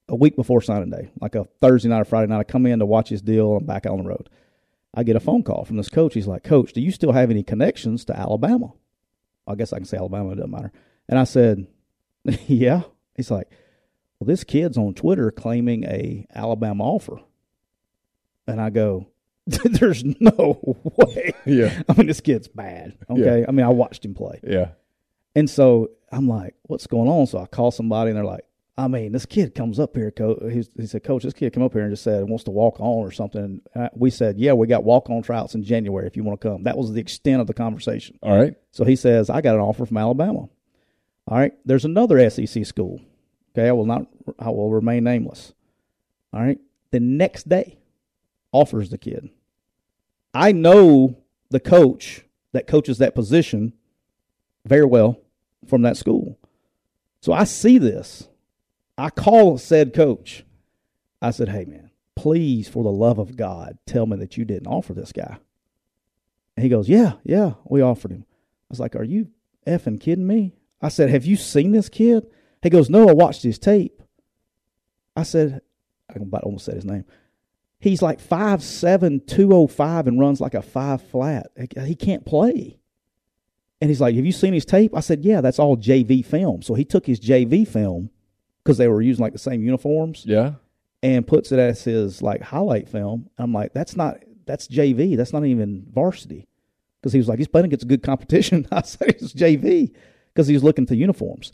a week before signing day, like a Thursday night or Friday night. I come in to watch his deal. I'm back out on the road. I get a phone call from this coach. He's like, Coach, do you still have any connections to Alabama? I guess I can say Alabama, it doesn't matter. And I said, Yeah. He's like, Well, this kid's on Twitter claiming a Alabama offer. And I go, There's no way. Yeah. I mean, this kid's bad. Okay. I mean, I watched him play. Yeah. And so I'm like, what's going on? So I call somebody and they're like, I mean, this kid comes up here, coach. He said, Coach, this kid come up here and just said wants to walk on or something. And I, we said, Yeah, we got walk on tryouts in January if you want to come. That was the extent of the conversation. All right. So he says, I got an offer from Alabama. All right. There's another SEC school. Okay. I will not, I will remain nameless. All right. The next day, offers the kid. I know the coach that coaches that position very well from that school. So I see this. I call said coach. I said, hey, man, please, for the love of God, tell me that you didn't offer this guy. And he goes, yeah, yeah, we offered him. I was like, are you effing kidding me? I said, have you seen this kid? He goes, no, I watched his tape. I said, I about almost said his name. He's like 5'7", 205 and runs like a five flat. He can't play. And he's like, Have you seen his tape? I said, Yeah, that's all JV film. So he took his JV film because they were using like the same uniforms Yeah. and puts it as his like highlight film. I'm like, That's not, that's JV. That's not even varsity. Because he was like, He's playing against a good competition. I said, It's JV because he was looking the uniforms.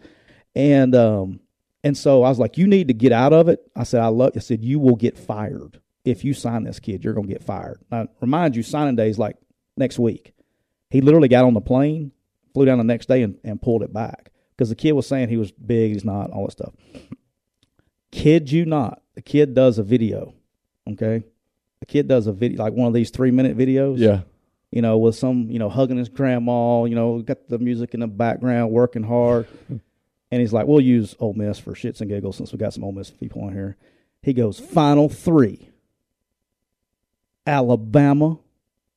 And, um, and so I was like, You need to get out of it. I said, I love, I said, You will get fired. If you sign this kid, you're going to get fired. I remind you, signing day is like next week. He literally got on the plane, flew down the next day, and, and pulled it back because the kid was saying he was big, he's not, all that stuff. Kid you not, the kid does a video. Okay, the kid does a video like one of these three minute videos. Yeah. you know, with some you know hugging his grandma. You know, got the music in the background, working hard. And he's like, "We'll use Ole Miss for shits and giggles since we got some Ole Miss people on here." He goes, "Final three: Alabama,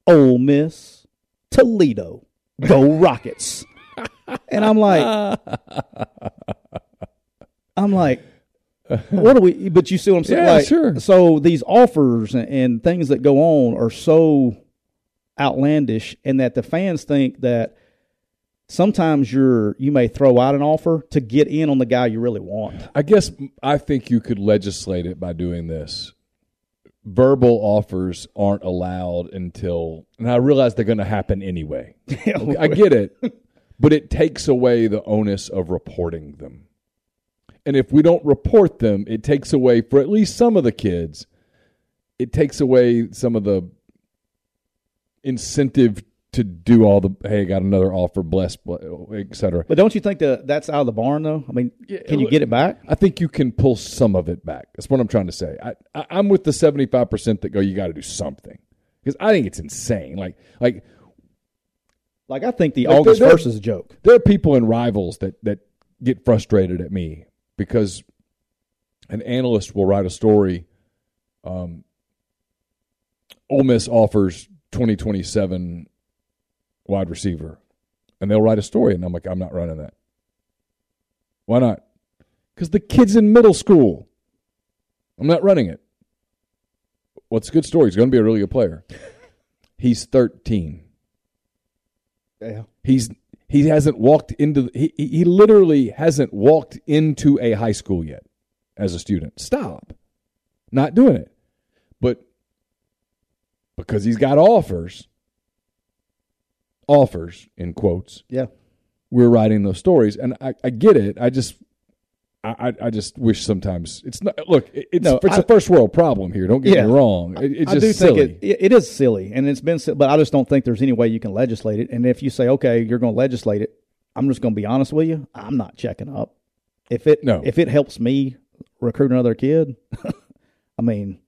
Ole Miss, Toledo. Go Rockets. And I'm like, I'm like, what do we? But you see what I'm saying? Yeah, like, sure. So these offers and, and things that go on are so outlandish, and that the fans think that sometimes you're you may throw out an offer to get in on the guy you really want. I guess I think you could legislate it by doing this. Verbal offers aren't allowed until, and I realize they're going to happen anyway. Okay, I get it, but it takes away the onus of reporting them. And if we don't report them, it takes away for at least some of the kids. It takes away some of the incentive to do all the hey, I got another offer, bless, et cetera. But don't you think that that's out of the barn though? I mean, can you get it back? I think you can pull some of it back. That's what I'm trying to say. I, I I'm with the 75 percent that go. You got to do something because I think it's insane. Like like Like I think the Like, August first is a joke. there are people in rivals that that get frustrated at me because an analyst will write a story. Um, Ole Miss offers 2027 wide receiver, and they'll write a story, and I'm like, I'm not running that. Why not? Because the kid's in middle school. I'm not running it. What's a good story? He's going to be a really good player. He's 13. Yeah. He's he hasn't walked into he he literally hasn't walked into a high school yet as a student. Stop. Not doing it. But because he's got offers offers in quotes, Yeah. we're writing those stories and I, I get it. I just I, I- I just wish sometimes it's not look it's No, it's I- a first world problem here. Don't get Yeah. me wrong. It, it's I just do silly. think it, it is silly, and it's been, but I just don't think there's any way you can legislate it. And if you say, okay, you're going to legislate it, I'm just going to be honest with you. I'm not checking up. If it No. if it helps me recruit another kid, I mean,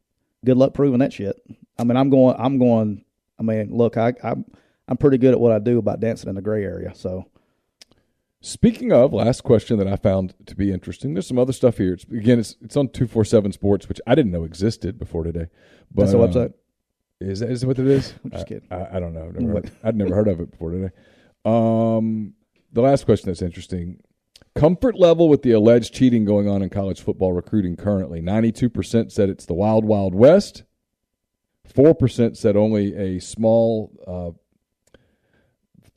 good luck proving that shit. I mean, I'm going. I'm going. I mean, look, I, I'm I'm pretty good at what I do about dancing in the gray area. So Speaking of, last question that I found to be interesting. There's some other stuff here. It's, again, it's it's on two four seven Sports, which I didn't know existed before today. But, that's the uh, website. Is that is that what it is? I'm just I- kidding. I, I don't know. Never heard, I'd never heard of it before today. Um, the last question that's interesting: comfort level with the alleged cheating going on in college football recruiting currently. Ninety-two percent said it's the wild, wild west. Four percent said only a small, uh,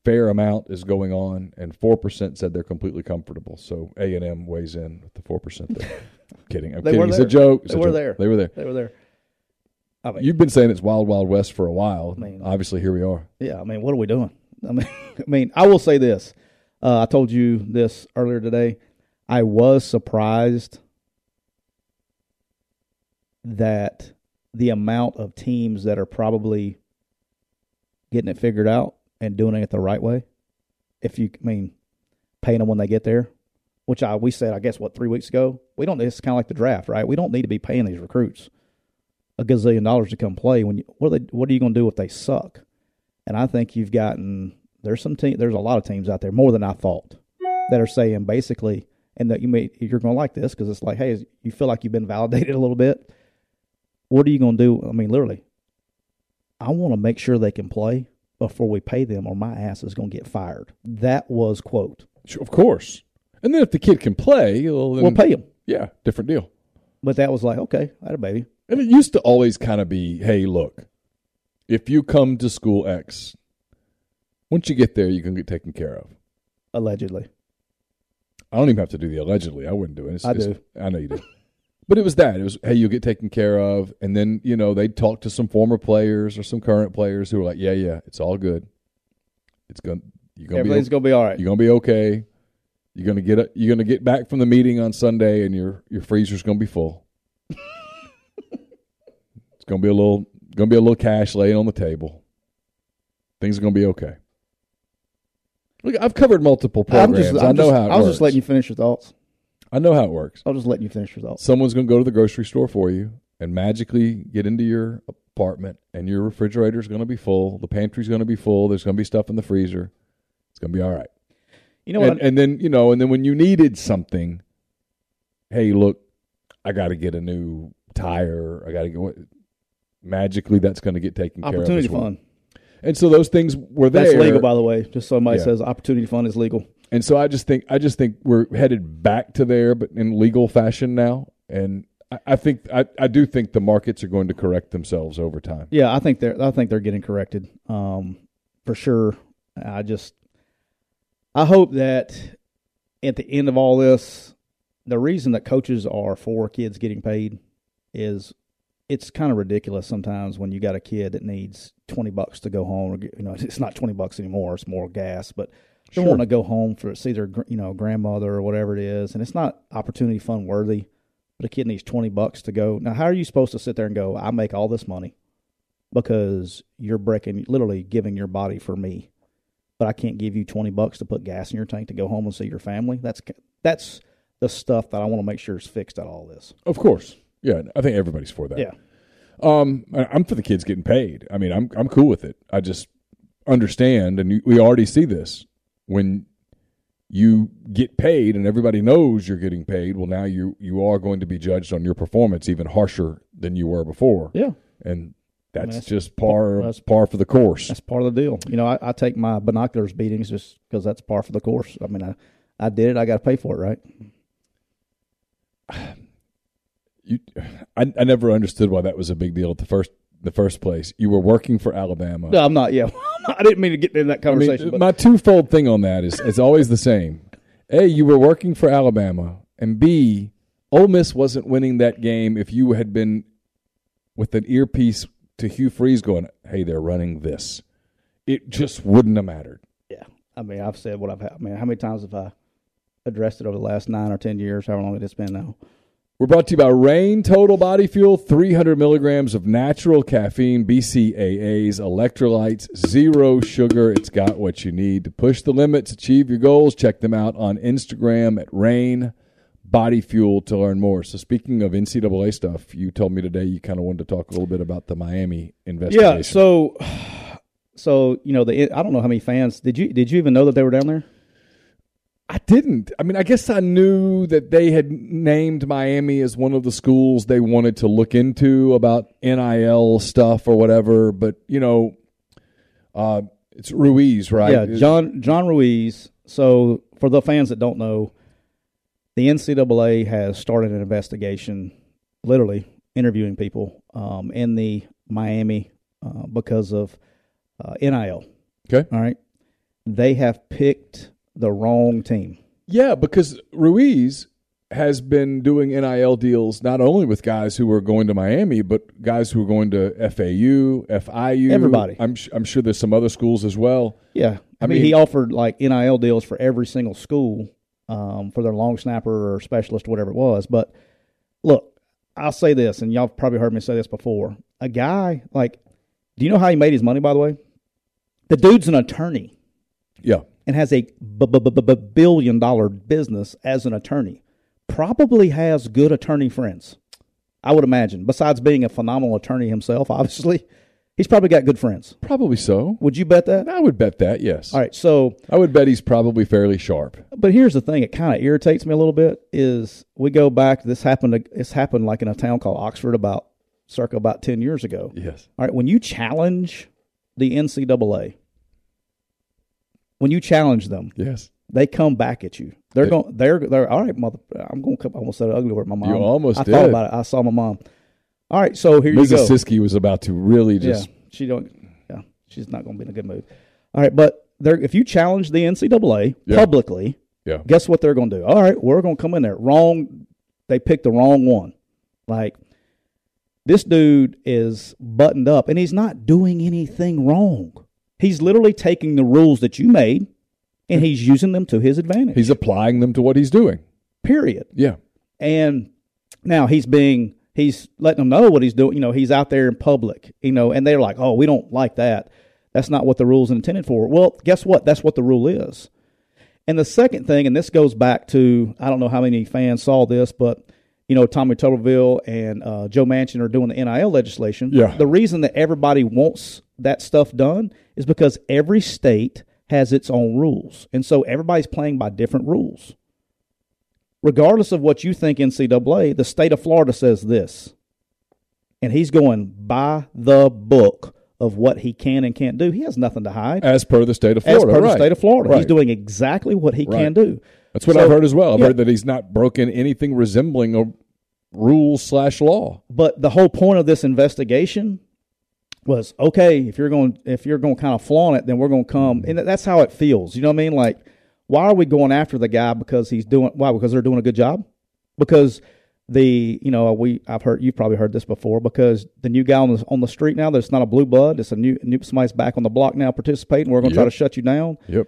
fair amount is going on, and four percent said they're completely comfortable. So A and M weighs in with the four percent. kidding. I'm They kidding. It's a joke. It's They a were joke. there. They were there. They were there. I mean, You've been saying it's wild, wild west for a while. I mean- Obviously, here we are. Yeah, I mean, what are we doing? I mean, I mean, I will say this. Uh, I told you this earlier today. I was surprised that the amount of teams that are probably getting it figured out and doing it the right way. If you, I mean, paying them when they get there, which I we said, I guess, what three weeks ago. We don't. It's kind of like the draft, right? We don't need to be paying these recruits a gazillion dollars to come play. When you, what are they? What are you going to do if they suck? And I think you've gotten there's some team there's a lot of teams out there more than I thought that are saying basically and that you may you're going to like this because it's like hey you feel like you've been validated a little bit. What are you going to do? I mean, literally, I want to make sure they can play before we pay them, or my ass is going to get fired. That was quote. Sure, Of course. And then if the kid can play, well, then, We'll pay him. Yeah, different deal. but that was like okay, that a baby. And it used to always kind of be, hey, look, if you come to school X, once you get there, you can get taken care of. Allegedly, I don't even have to do the allegedly. I wouldn't do it. It's, I do. I know you do. But it was that. It was, hey, you'll get taken care of. And then, you know, they'd talk to some former players or some current players who were like, yeah, yeah, it's all good. It's going you're gonna everything's be going to be all right. you're gonna be okay. You're gonna get you're gonna get back from the meeting on Sunday, and your your freezer's gonna be full. it's gonna be a little gonna be a little cash laying on the table. Things are gonna be okay. Look, I've covered multiple programs. just, I know just, how it I was works. just letting you finish your thoughts. I know how it works. I'll just let you finish your. Someone's gonna go to the grocery store for you and magically get into your apartment, and your refrigerator is gonna be full. The pantry's gonna be full. There's gonna be stuff in the freezer. It's gonna be all right. You know what? and, and then you know, and then when you needed something, hey, look, I got to get a new tire. I got to get what. Magically, that's going to get taken care of. opportunity as well. fund. And so those things were there. That's legal, by the way. Just so somebody Yeah. says opportunity fund is legal. And so I just think I just think we're headed back to there, but in legal fashion now. And I, I think I, I do think the markets are going to correct themselves over time. Yeah, I think they're I think they're getting corrected. Um, for sure. I just I hope that at the end of all this, the reason that coaches are for kids getting paid is it's kind of ridiculous sometimes when you got a kid that needs twenty bucks to go home. Or, you know, it's not twenty bucks anymore; it's more gas. But they want to go home for see their you know grandmother or whatever it is, and it's not opportunity fund worthy. But a kid needs twenty bucks to go. Now, how are you supposed to sit there and go? I make all this money because you're breaking, literally giving your body for me, but I can't give you twenty bucks to put gas in your tank to go home and see your family. That's that's the stuff that I want to make sure is fixed out all this. Of course. Yeah, I think everybody's for that. Yeah. Um, I'm for the kids getting paid. I mean, I'm I'm cool with it. I just understand, and we already see this when you get paid, and everybody knows you're getting paid. Well, now you you are going to be judged on your performance even harsher than you were before. Yeah. and that's, that's just par that's- par for the course. That's part of the deal. You know, I, I take my binoculars beatings just because that's par for the course. I mean, I, I did it. I got to pay for it, right? You, I, I never understood why that was a big deal at the first the first place. You were working for Alabama. No, I'm not. Yeah, I didn't mean to get into that I mean, conversation. but my twofold thing on that is it's always the same. A, you were working for Alabama, and B, Ole Miss wasn't winning that game if you had been with an earpiece to Hugh Freeze going, "Hey, they're running this." It just wouldn't have mattered. yeah, I mean, I've said what I've had. I mean, how many times have I addressed it over the last nine or ten years? How long it's been now? We're brought to you by Reign Total Body Fuel, 300 milligrams of natural caffeine, BCAAs, electrolytes, zero sugar. It's got what you need to push the limits, achieve your goals. Check them out on Instagram at Reign Body Fuel to learn more. So, speaking of NCAA stuff, you told me today you kind of wanted to talk a little bit about the Miami investigation. Yeah. So, so you know, the I don't know how many fans did you did you even know that they were down there? I didn't. I mean, I guess I knew that they had named Miami as one of the schools they wanted to look into about NIL stuff or whatever. But you know, uh, it's Ruiz, right? Yeah, John John Ruiz. So for the fans that don't know, the NCAA has started an investigation, literally interviewing people um, in the Miami uh, because of uh, NIL. Okay. All right, they have picked the wrong team. Yeah, because Ruiz has been doing NIL deals not only with guys who are going to Miami, but guys who are going to FAU, FIU. Everybody. I'm sh- I'm sure there's some other schools as well. Yeah, I, I mean, mean- he offered like NIL deals for every single school um, for their long snapper or specialist, whatever it was. But look, I'll say this, and y'all probably heard me say this before. A guy like, do you know how he made his money? By the way, the dude's an attorney Yeah. And has a billion dollar business as an attorney. Probably has good attorney friends. I would imagine. Besides being a phenomenal attorney himself, obviously, he's probably got good friends. Probably so. Would you bet that? I would bet that, yes. All right, so I would bet he's probably fairly sharp. But here's the thing: it kind of irritates me a little bit. Is we go back. This happened. This happened like in a town called Oxford about circa about ten years ago. Yes. All right, when you challenge the NCAA, when you challenge them, Yes. they come back at you. They're They- going. They're they're all right, mother. I'm going to come. I almost said an ugly word. My mom. You almost I did. thought about it. I saw my mom. All right, so here you Mrs. go. Siskey was about to really just yeah, she don't. Yeah, she's not going to be in a good mood. All right, but they're, if you challenge the NCAA Yeah. publicly, yeah. guess what they're going to do? All right, we're going to come in there. Wrong. They picked the wrong one. Like this dude is buttoned up, and he's not doing anything wrong. He's literally taking the rules that you made, and he's using them to his advantage. He's applying them to what he's doing. period. Yeah. And now he's being he's letting them know what he's doing. You know, he's out there in public. You know, and they're like, "Oh, we don't like that. That's not what the rule's intended for." Well, guess what? That's what the rule is. And the second thing, and this goes back to I don't know how many fans saw this, but you know, Tommy Tuberville and uh, Joe Manchin are doing the NIL legislation. Yeah. The reason that everybody wants that stuff done is because every state has its own rules, and so everybody's playing by different rules regardless of what you think NCAA, the state of Florida says this. And he's going by the book of what he can and can't do. He has nothing to hide. as per the state of Florida. As per right. the state of Florida, he's doing exactly what he Right. can do. That's what So- I've heard as well. I've yeah. heard that he's not broken anything resembling a rule slash law. But the whole point of this investigation was okay. If you're going, if you're going to kind of flaunt it, then we're going to come, and that's how it feels. You know what I mean? Like, why are we going after the guy because he's doing? Why? Because they're doing a good job. Because the you know we I've heard you've probably heard this before because the new guy on the on the street now there's not a blue blood it's a new, new somebody's back on the block now participating we're going to try to shut you down Yep.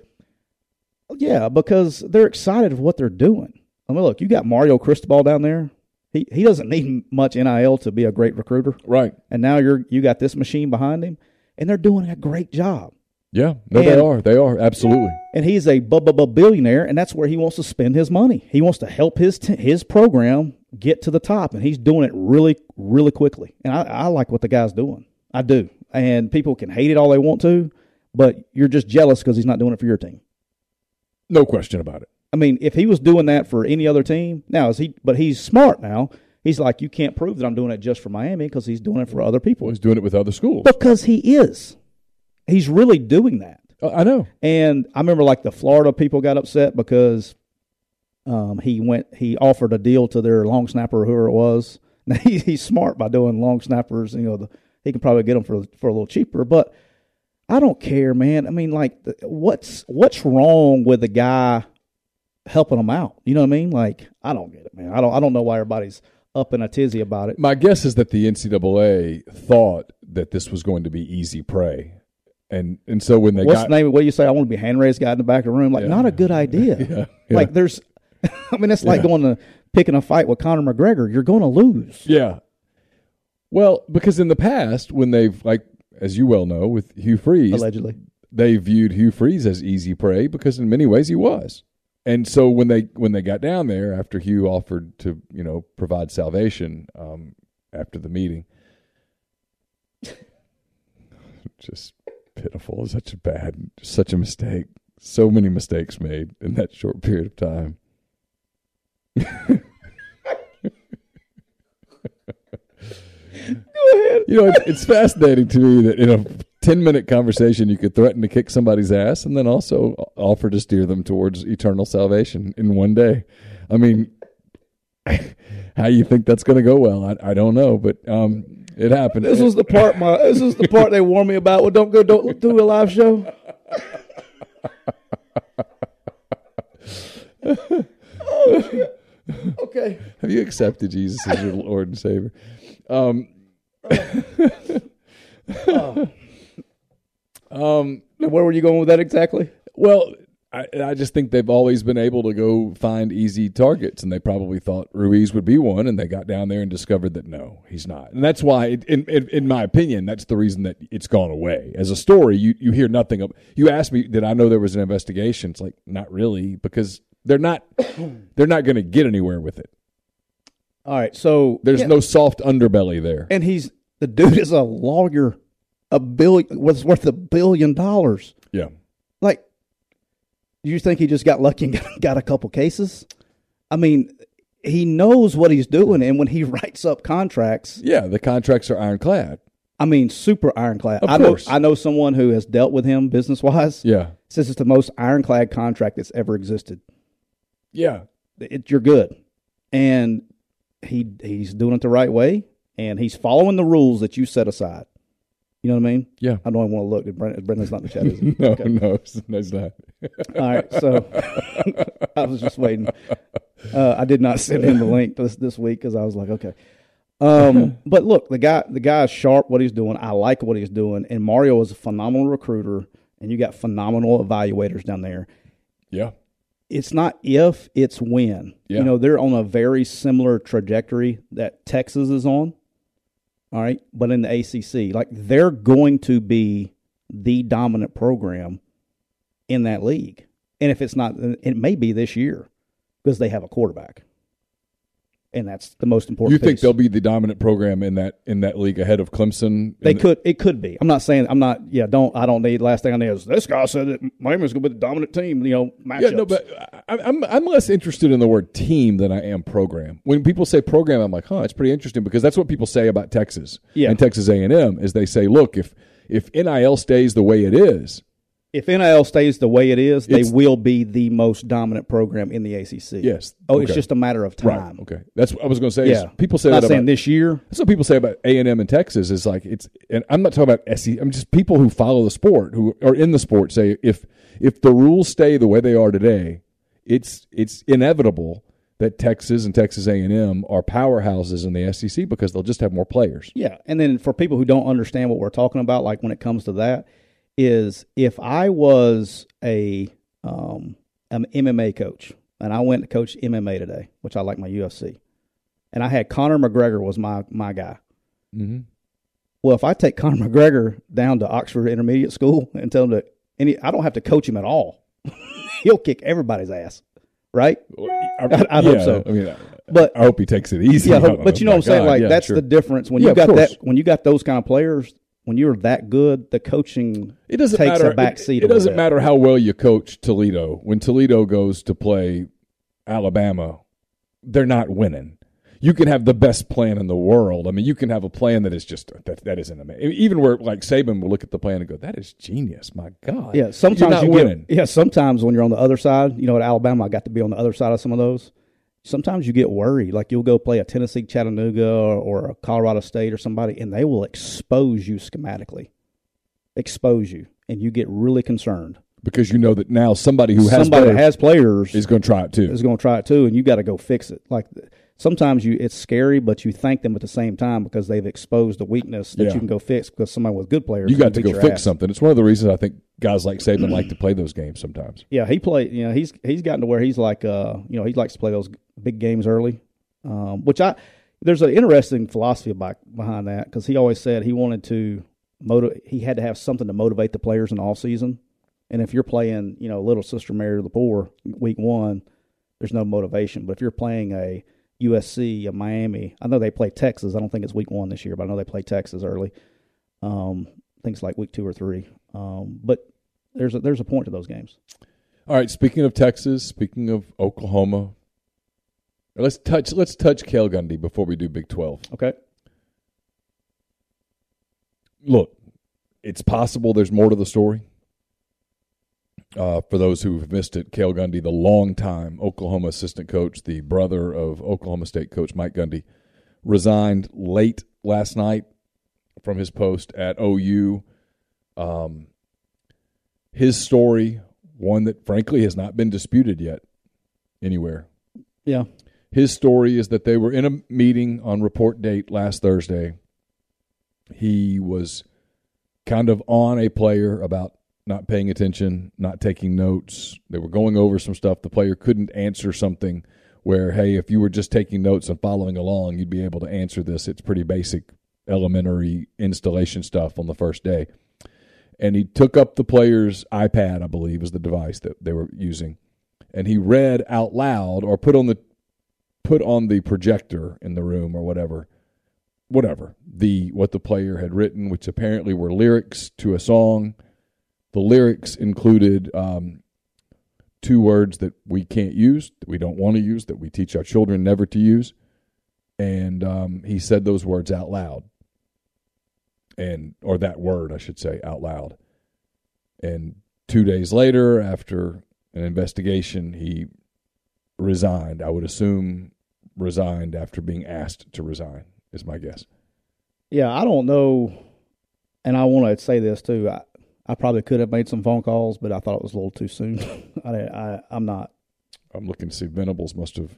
yeah, because they're excited of what they're doing. I mean, look, you got Mario Cristobal down there. He he doesn't need much NIL to be a great recruiter, Right. and now you're you got this machine behind him, and they're doing a great job. Yeah. No, they are. They are absolutely. And he's a billionaire, and that's where he wants to spend his money. He wants to help his t- his program get to the top, and he's doing it really really quickly. And I, I like what the guy's doing. I do. And people can hate it all they want to, but you're just jealous because he's not doing it for your team. No question about it. I mean, if he was doing that for any other team, now is he? But he's smart now. He's like, you can't prove that I'm doing it just for Miami because he's doing it for other people. He's doing it with other schools. Because he is. He's really doing that. Uh, I know. And I remember like the Florida people got upset because um, he went he offered a deal to their long snapper whoever it was. Now he, he's smart by doing long snappers. You know, the, he can probably get them for for a little cheaper. But I don't care, man. I mean, like, what's what's wrong with the guy helping them out? You know what I mean? Like, I don't get it, man. I don't I don't know why everybody's up in a tizzy about it. My guess is that the NCAA thought that this was going to be easy prey, and and so when they What's got the name? What do you say? I want to be a hand raised guy in the back of the room. Like, Yeah. not a good idea. Yeah, yeah. Like, there's, I mean, it's like going to picking a fight with Conor McGregor. You're going to lose. yeah, well, because in the past when they've like as you well know with Hugh Freeze, Allegedly, they viewed Hugh Freeze as easy prey because in many ways he was. And so when they when they got down there after Hugh offered to you know provide salvation um, after the meeting, just pitiful, such a bad, such a mistake, so many mistakes made in that short period of time. Go ahead. You know, it's, it's fascinating to me that in a 10 minute conversation, you could threaten to kick somebody's ass and then also offer to steer them towards eternal salvation in one day. I mean, how you think that's going to go well, I, I don't know, but um, it happened. this was the part. My this is the part they warned me about. Well, don't go. Don't do a live show. oh, shit. Okay. Have you accepted Jesus as your Lord and Savior? Um, um, where were you going with that exactly? Well, I, I just think they've always been able to go find easy targets, and they probably thought Ruiz would be one, and they got down there and discovered that no, he's not, and that's why, it, in, in in my opinion, that's the reason that it's gone away as a story. You you hear nothing. Of, you asked me, did I know there was an investigation? It's like not really, because they're not they're not going to get anywhere with it. All right. So There's yeah, no soft underbelly there. and he's the dude is a lawyer, a billion was worth a billion dollars. Yeah, Like, you think he just got lucky and got, a couple cases? I mean, he knows what he's doing, and when he writes up contracts, yeah. The contracts are ironclad. I mean, super ironclad. Of I know, course. I know someone who has dealt with him business wise. Yeah, Says it's the most ironclad contract that's ever existed. yeah. It, you're good, and he he's doing it the right way, and he's following the rules that you set aside. You know what I mean? Yeah. I don't even want to look. Brendan, Brendan's not in the chat. Is he? No, Okay. no, no, it's not. All right, so I was just waiting. Uh, I did not send him the link this this week because I was like, okay. Um, but look, the guy the guy is sharp. What he's doing, I like what he's doing. And Mario is a phenomenal recruiter, and you got phenomenal evaluators down there. Yeah. It's not if, it's when. Yeah. You know, they're on a very similar trajectory that Texas is on. All right, but in the ACC, like they're going to be the dominant program in that league. And if it's not, it may be this year because they have a quarterback, and that's the most important. You think piece. they'll be the dominant program in that in that league ahead of Clemson? They the- could. It could be. I'm not saying. I'm not. Yeah. Don't. I don't need. Last thing I need is this guy said that Miami's going to be the dominant team. You know, matchups. Yeah, no, but I, I'm I'm less interested in the word team than I am program. When people say program, I'm like, huh, it's pretty interesting because that's what people say about Texas Yeah. and Texas A&M is they say, look, if if NIL stays the way it is, If NIL stays the way it is, they It's- will be the most dominant program in the ACC. yes. Oh, it's okay. just a matter of right. time. Okay, that's what I was going to say. is Yeah. people say Not that saying about, this year. That's what people say about A and M in Texas. Is like it's, and I'm not talking about SEC. I'm just people who follow the sport, who are in the sport, say if if the rules stay the way they are today, it's it's inevitable that Texas and Texas A and M are powerhouses in the SEC because they'll just have more players. Yeah, and then for people who don't understand what we're talking about, like when it comes to that, is if I was a um, an MMA coach and I went to coach MMA today, which I like my UFC, and I had Conor McGregor was my my guy. Mm-hmm. Well, if I take Conor McGregor down to Oxford Intermediate School and tell him to any, I don't have to coach him at all. He'll kick everybody's ass, right? I, I'd hope so. I mean, But- I hope he takes it easy. Yeah, on but you know what I'm saying? Like yeah, that's sure. the difference when Yeah, you got that when you got those kind of players. When you're that good, the coaching It doesn't takes matter. a back it, it doesn't bit. matter how well you coach Toledo. When Toledo goes to play Alabama, they're not winning. You can have the best plan in the world. I mean, you can have a plan that is just that that isn't amazing. Even where like Saban will look at the plan and go, "That is genius." My God. Yeah, sometimes You're not you winning. get. Yeah, sometimes when you're on the other side, you know, at Alabama, I got to be on the other side of some of those. Sometimes you get worried, like you'll go play a Tennessee Chattanooga or, or a Colorado State or somebody, and they will expose you schematically, expose you, and you get really concerned. because you know that now somebody who has somebody that players has players is going to try it too. is going to try it too, and you got to go fix it. Like sometimes you, it's scary, but you thank them at the same time because they've exposed a weakness that Yeah. you can go fix because somebody with good players. You got to go fix ass. something. It's one of the reasons I think guys like Saban like to play those games sometimes. Yeah, he played. You know, he's he's gotten to where he's like, uh, you know, he likes to play those big games early. Um, which I there's an interesting philosophy back behind that because he always said he wanted to motivate. He had to have something to motivate the players in off season. And if you're playing, you know, Little Sister Mary of the Poor week one, there's no motivation. But if you're playing a USC, a Miami, I know they play Texas. I don't think it's week one this year, but I know they play Texas early. Um, things like week two or three. Um, but there's a, there's a point to those games. All right. Speaking of Texas, speaking of Oklahoma, let's touch let's touch Cale Gundy before we do Big Twelve. Okay. Look, it's possible there's more to the story. Uh, for those who have missed it, Cale Gundy, the longtime Oklahoma assistant coach, the brother of Oklahoma State coach Mike Gundy, resigned late last night from his post at OU. Um, his story, one that frankly has not been disputed yet anywhere. Yeah. His story is that they were in a meeting on report date last Thursday. He was kind of on a player about not paying attention, not taking notes. They were going over some stuff. The player couldn't answer something where, hey, if you were just taking notes and following along, you'd be able to answer this. It's pretty basic, elementary installation stuff on the first day. And he took up the player's iPad, I believe, is the device that they were using, and he read out loud or put on the put on the projector in the room or whatever whatever the what the player had written which apparently were lyrics to a song the lyrics included um, two words that we can't use that we don't want to use that we teach our children never to use. And um, he said those words out loud. And or that word i should say out loud. And two days later after an investigation he resigned. I would assume resigned after being asked to resign is my guess. Yeah, I don't know, and I want to say this too. I, I probably could have made some phone calls, but I thought it was a little too soon. I, I, I'm not. i'm looking to see venables must have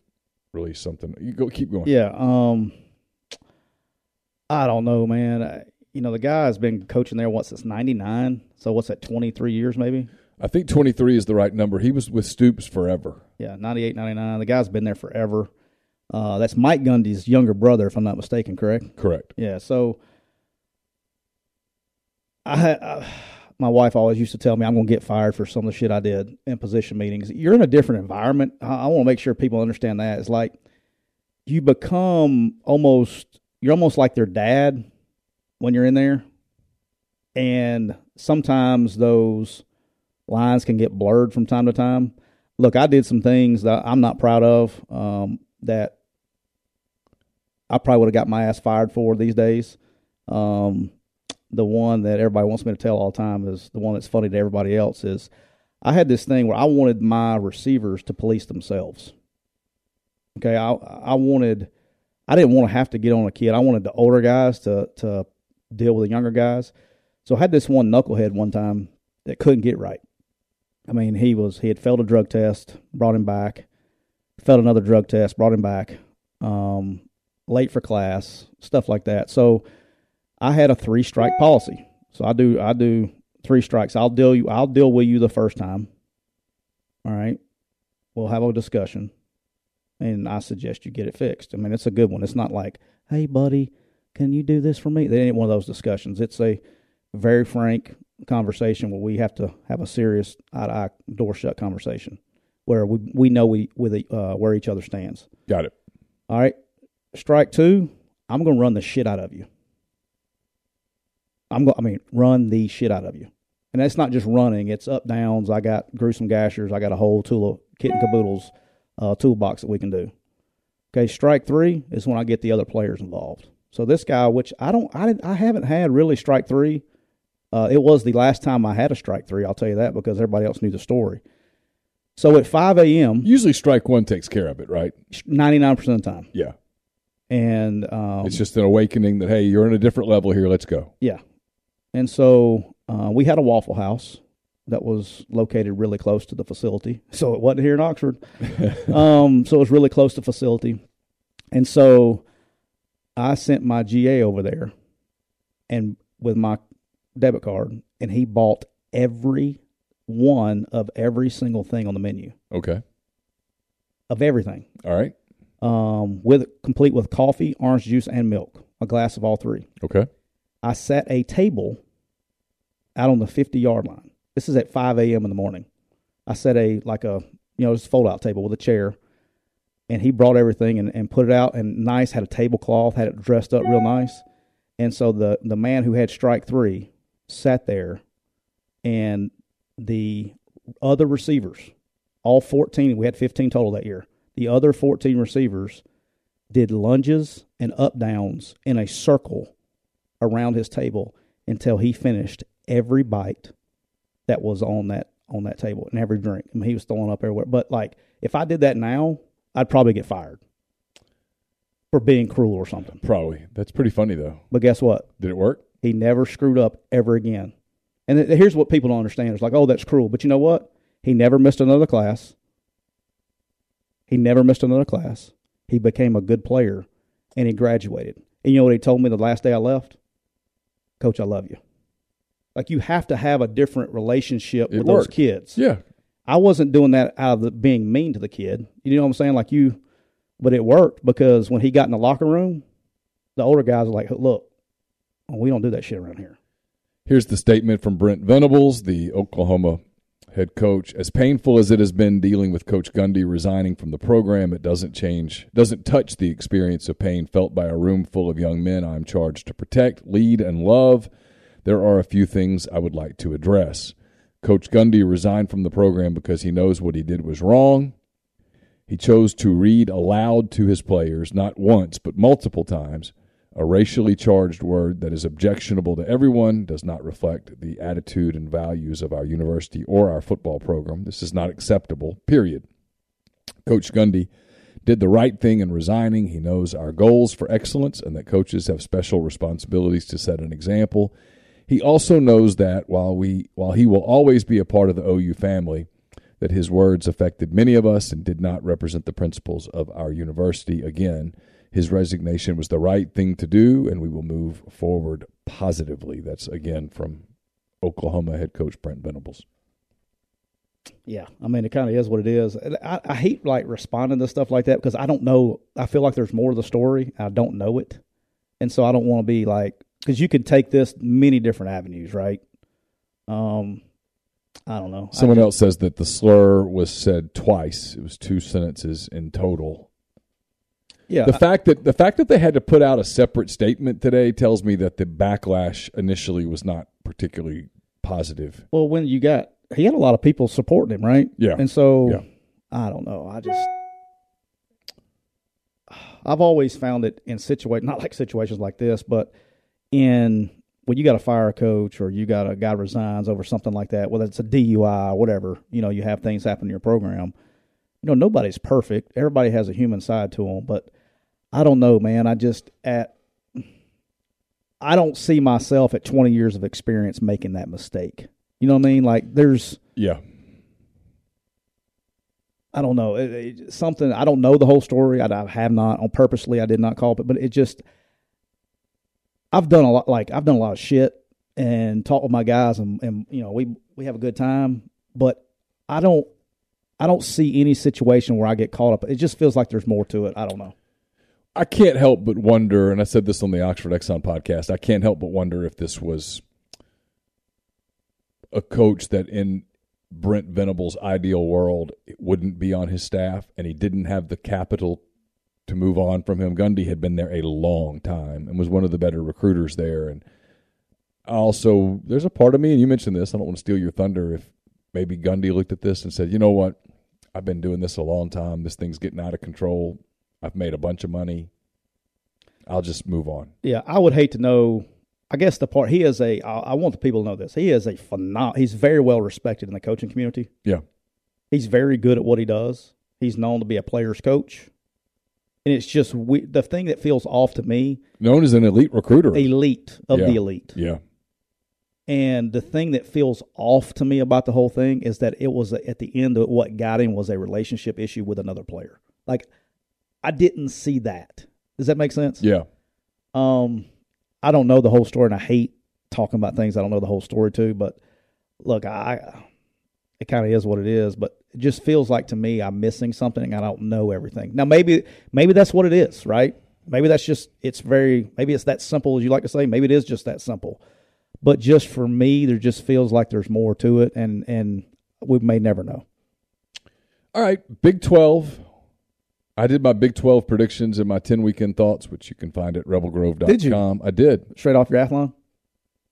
released something you go keep going Yeah. Um. I don't know, man. I, you know, the guy's been coaching there what since '99. So what's that? 23 years, maybe. i think 23 is the right number he was with stoops forever Yeah, 98, 99. The guy's been there forever. Uh, that's Mike Gundy's younger brother, if I'm not mistaken. Correct. correct Yeah, so I, I my wife always used to tell me I'm going to get fired for some of the shit I did in position meetings. You're in a different environment. I, I want to make sure people understand that. It's like you become almost you're almost like their dad when you're in there. And sometimes those lines can get blurred from time to time. Look, I did some things that I'm not proud of um, that I probably would have got my ass fired for these days. Um, the one that everybody wants me to tell all the time is the one that's funny to everybody else is I had this thing where I wanted my receivers to police themselves. Okay, I I wanted I didn't want to have to get on a kid. I wanted the older guys to to deal with the younger guys. So I had this one knucklehead one time that couldn't get right. I mean, he was he had failed a drug test, brought him back, failed another drug test, brought him back, um, late for class, stuff like that. So I had a three strike policy. So I do I do three strikes. I'll deal you I'll deal with you the first time. All right. We'll have a discussion. And I suggest you get it fixed. I mean, it's a good one. It's not like, hey buddy, can you do this for me? It ain't one of those discussions. It's a very frank conversation where we have to have a serious eye to eye door shut conversation where we we know we with uh, where each other stands. Got it. All right. Strike two, I'm gonna run the shit out of you. I'm going I mean, run the shit out of you. And that's not just running, it's up downs. I got gruesome gashers, I got a whole tool of kit and caboodles uh, toolbox that we can do. Okay, strike three is when I get the other players involved. So this guy, which I don't, I, I haven't had really strike three. Uh, it was the last time I had a strike three. I'll tell you that because everybody else knew the story. So at 5 a.m., Usually, strike one takes care of it, right? 99% of the time. Yeah. And um, It's just an awakening that hey, you're in a different level here. Let's go. Yeah. And so uh, we had a Waffle House that was located really close to the facility. So it wasn't here in Oxford. um, so it was really close to facility. And so I sent my GA over there and with my debit card and he bought every one of every single thing on the menu Okay. of everything. All right. Um, with complete with coffee, orange juice, and milk, a glass of all three. Okay. I set a table out on the 50 yard line. This is at 5 a.m. in the morning. I set a, like a, you know, just fold out table with a chair. And he brought everything and, and put it out and nice, had a tablecloth, had it dressed up real nice. And so the, the man who had strike three sat there and the other receivers, all 14, we had 15 total that year. The other 14 receivers did lunges and up downs in a circle around his table until he finished every bite that was on that on that table and every drink. I mean, he was throwing up everywhere. But like, if I did that now, I'd probably get fired for being cruel or something. Probably. That's pretty funny though. But guess what? Did it work? He never screwed up ever again. And th- here's what people don't understand: it's like, oh, that's cruel. But you know what? He never missed another class. He never missed another class. He became a good player, and he graduated. And you know what he told me the last day I left? Coach, I love you. Like you have to have a different relationship It with those kids. Yeah. I wasn't doing that out of the, being mean to the kid. You know what I'm saying? Like you, but it worked because when he got in the locker room, the older guys were like, "Look, we don't do that shit around here." Here's the statement from Brent Venables, the Oklahoma head coach. As painful as it has been dealing with Coach Gundy resigning from the program, it doesn't change, doesn't touch the experience of pain felt by a room full of young men I'm charged to protect, lead, and love. There are a few things I would like to address. Coach Gundy resigned from the program because he knows what he did was wrong. He chose to read aloud to his players, not once, but multiple times, a racially charged word that is objectionable to everyone, does not reflect the attitude and values of our university or our football program. This is not acceptable, period. Coach Gundy did the right thing in resigning. He knows our goals for excellence and that coaches have special responsibilities to set an example. He also knows that while we while he will always be a part of the OU family, that his words affected many of us and did not represent the principles of our university. Again, his resignation was the right thing to do, and we will move forward positively. That's again from Oklahoma head coach Brent Venables. Yeah, I mean, it kind of is what it is. I, I hate like responding to stuff like that because I don't know. I feel like there's more to the story. I don't know it, and so I don't want to be like because you could take this many different avenues, right? Um, I don't know. Someone just- else says that the slur was said twice. It was two sentences in total. Yeah, The fact that the fact that they had to put out a separate statement today tells me that the backlash initially was not particularly positive. well, when you got he had a lot of people supporting him, right? Yeah. and so Yeah. I don't know. I just I've always found it in situa not like situations like this, but in when you got to fire a coach or you got a guy resigns over something like that, whether it's a DUI or whatever, you know, you have things happen in your program. You know, nobody's perfect. Everybody has a human side to them, but I don't know, man. I just at I don't see myself at 20 years of experience making that mistake. You know what I mean? Like there's Yeah. I don't know it, it- something. I don't know the whole story. I, I have not on purposely. I did not call it, but it just. I've done a lot. Like I've done a lot of shit and talked with my guys, and, and you know we we have a good time. But I don't. I don't see any situation where I get caught up. It just feels like there's more to it. I don't know. I can't help but wonder, and I said this on the Oxford Exxon podcast. I can't help but wonder if this was a coach that in Brent Venable's ideal world wouldn't be on his staff, and he didn't have the capital to move on from him. Gundy had been there a long time and was one of the better recruiters there. And also, there's a part of me, and you mentioned this. I don't want to steal your thunder. If maybe Gundy looked at this and said, "You know what? I've been doing this a long time. This thing's getting out of control. I've made a bunch of money. I'll just move on." Yeah, I would hate to know. I guess the part he is a. I I want the people to know this. He is a phenom. He's very well respected in the coaching community. Yeah. He's very good at what he does. He's known to be a player's coach, and it's just we, the thing that feels off to me. Known as an elite recruiter. Elite of the elite, Yeah. and the thing that feels off to me about the whole thing is that it was at the end of what got him was a relationship issue with another player. Like I didn't see that. Does that make sense? Yeah. Um, I don't know the whole story, and I hate talking about things I don't know the whole story to. But look, I it kind of is what it is. But it just feels like to me I'm missing something, and I don't know everything. Now maybe maybe that's what it is, right? Maybe that's just it's very maybe it's that simple as you like to say. Maybe it is just that simple. But just for me, there just feels like there's more to it, and and we may never know. All right, Big 12. I did my Big 12 predictions and my 10 weekend thoughts, which you can find at rebelgrove.com. Did you? I did. Straight off your athlon.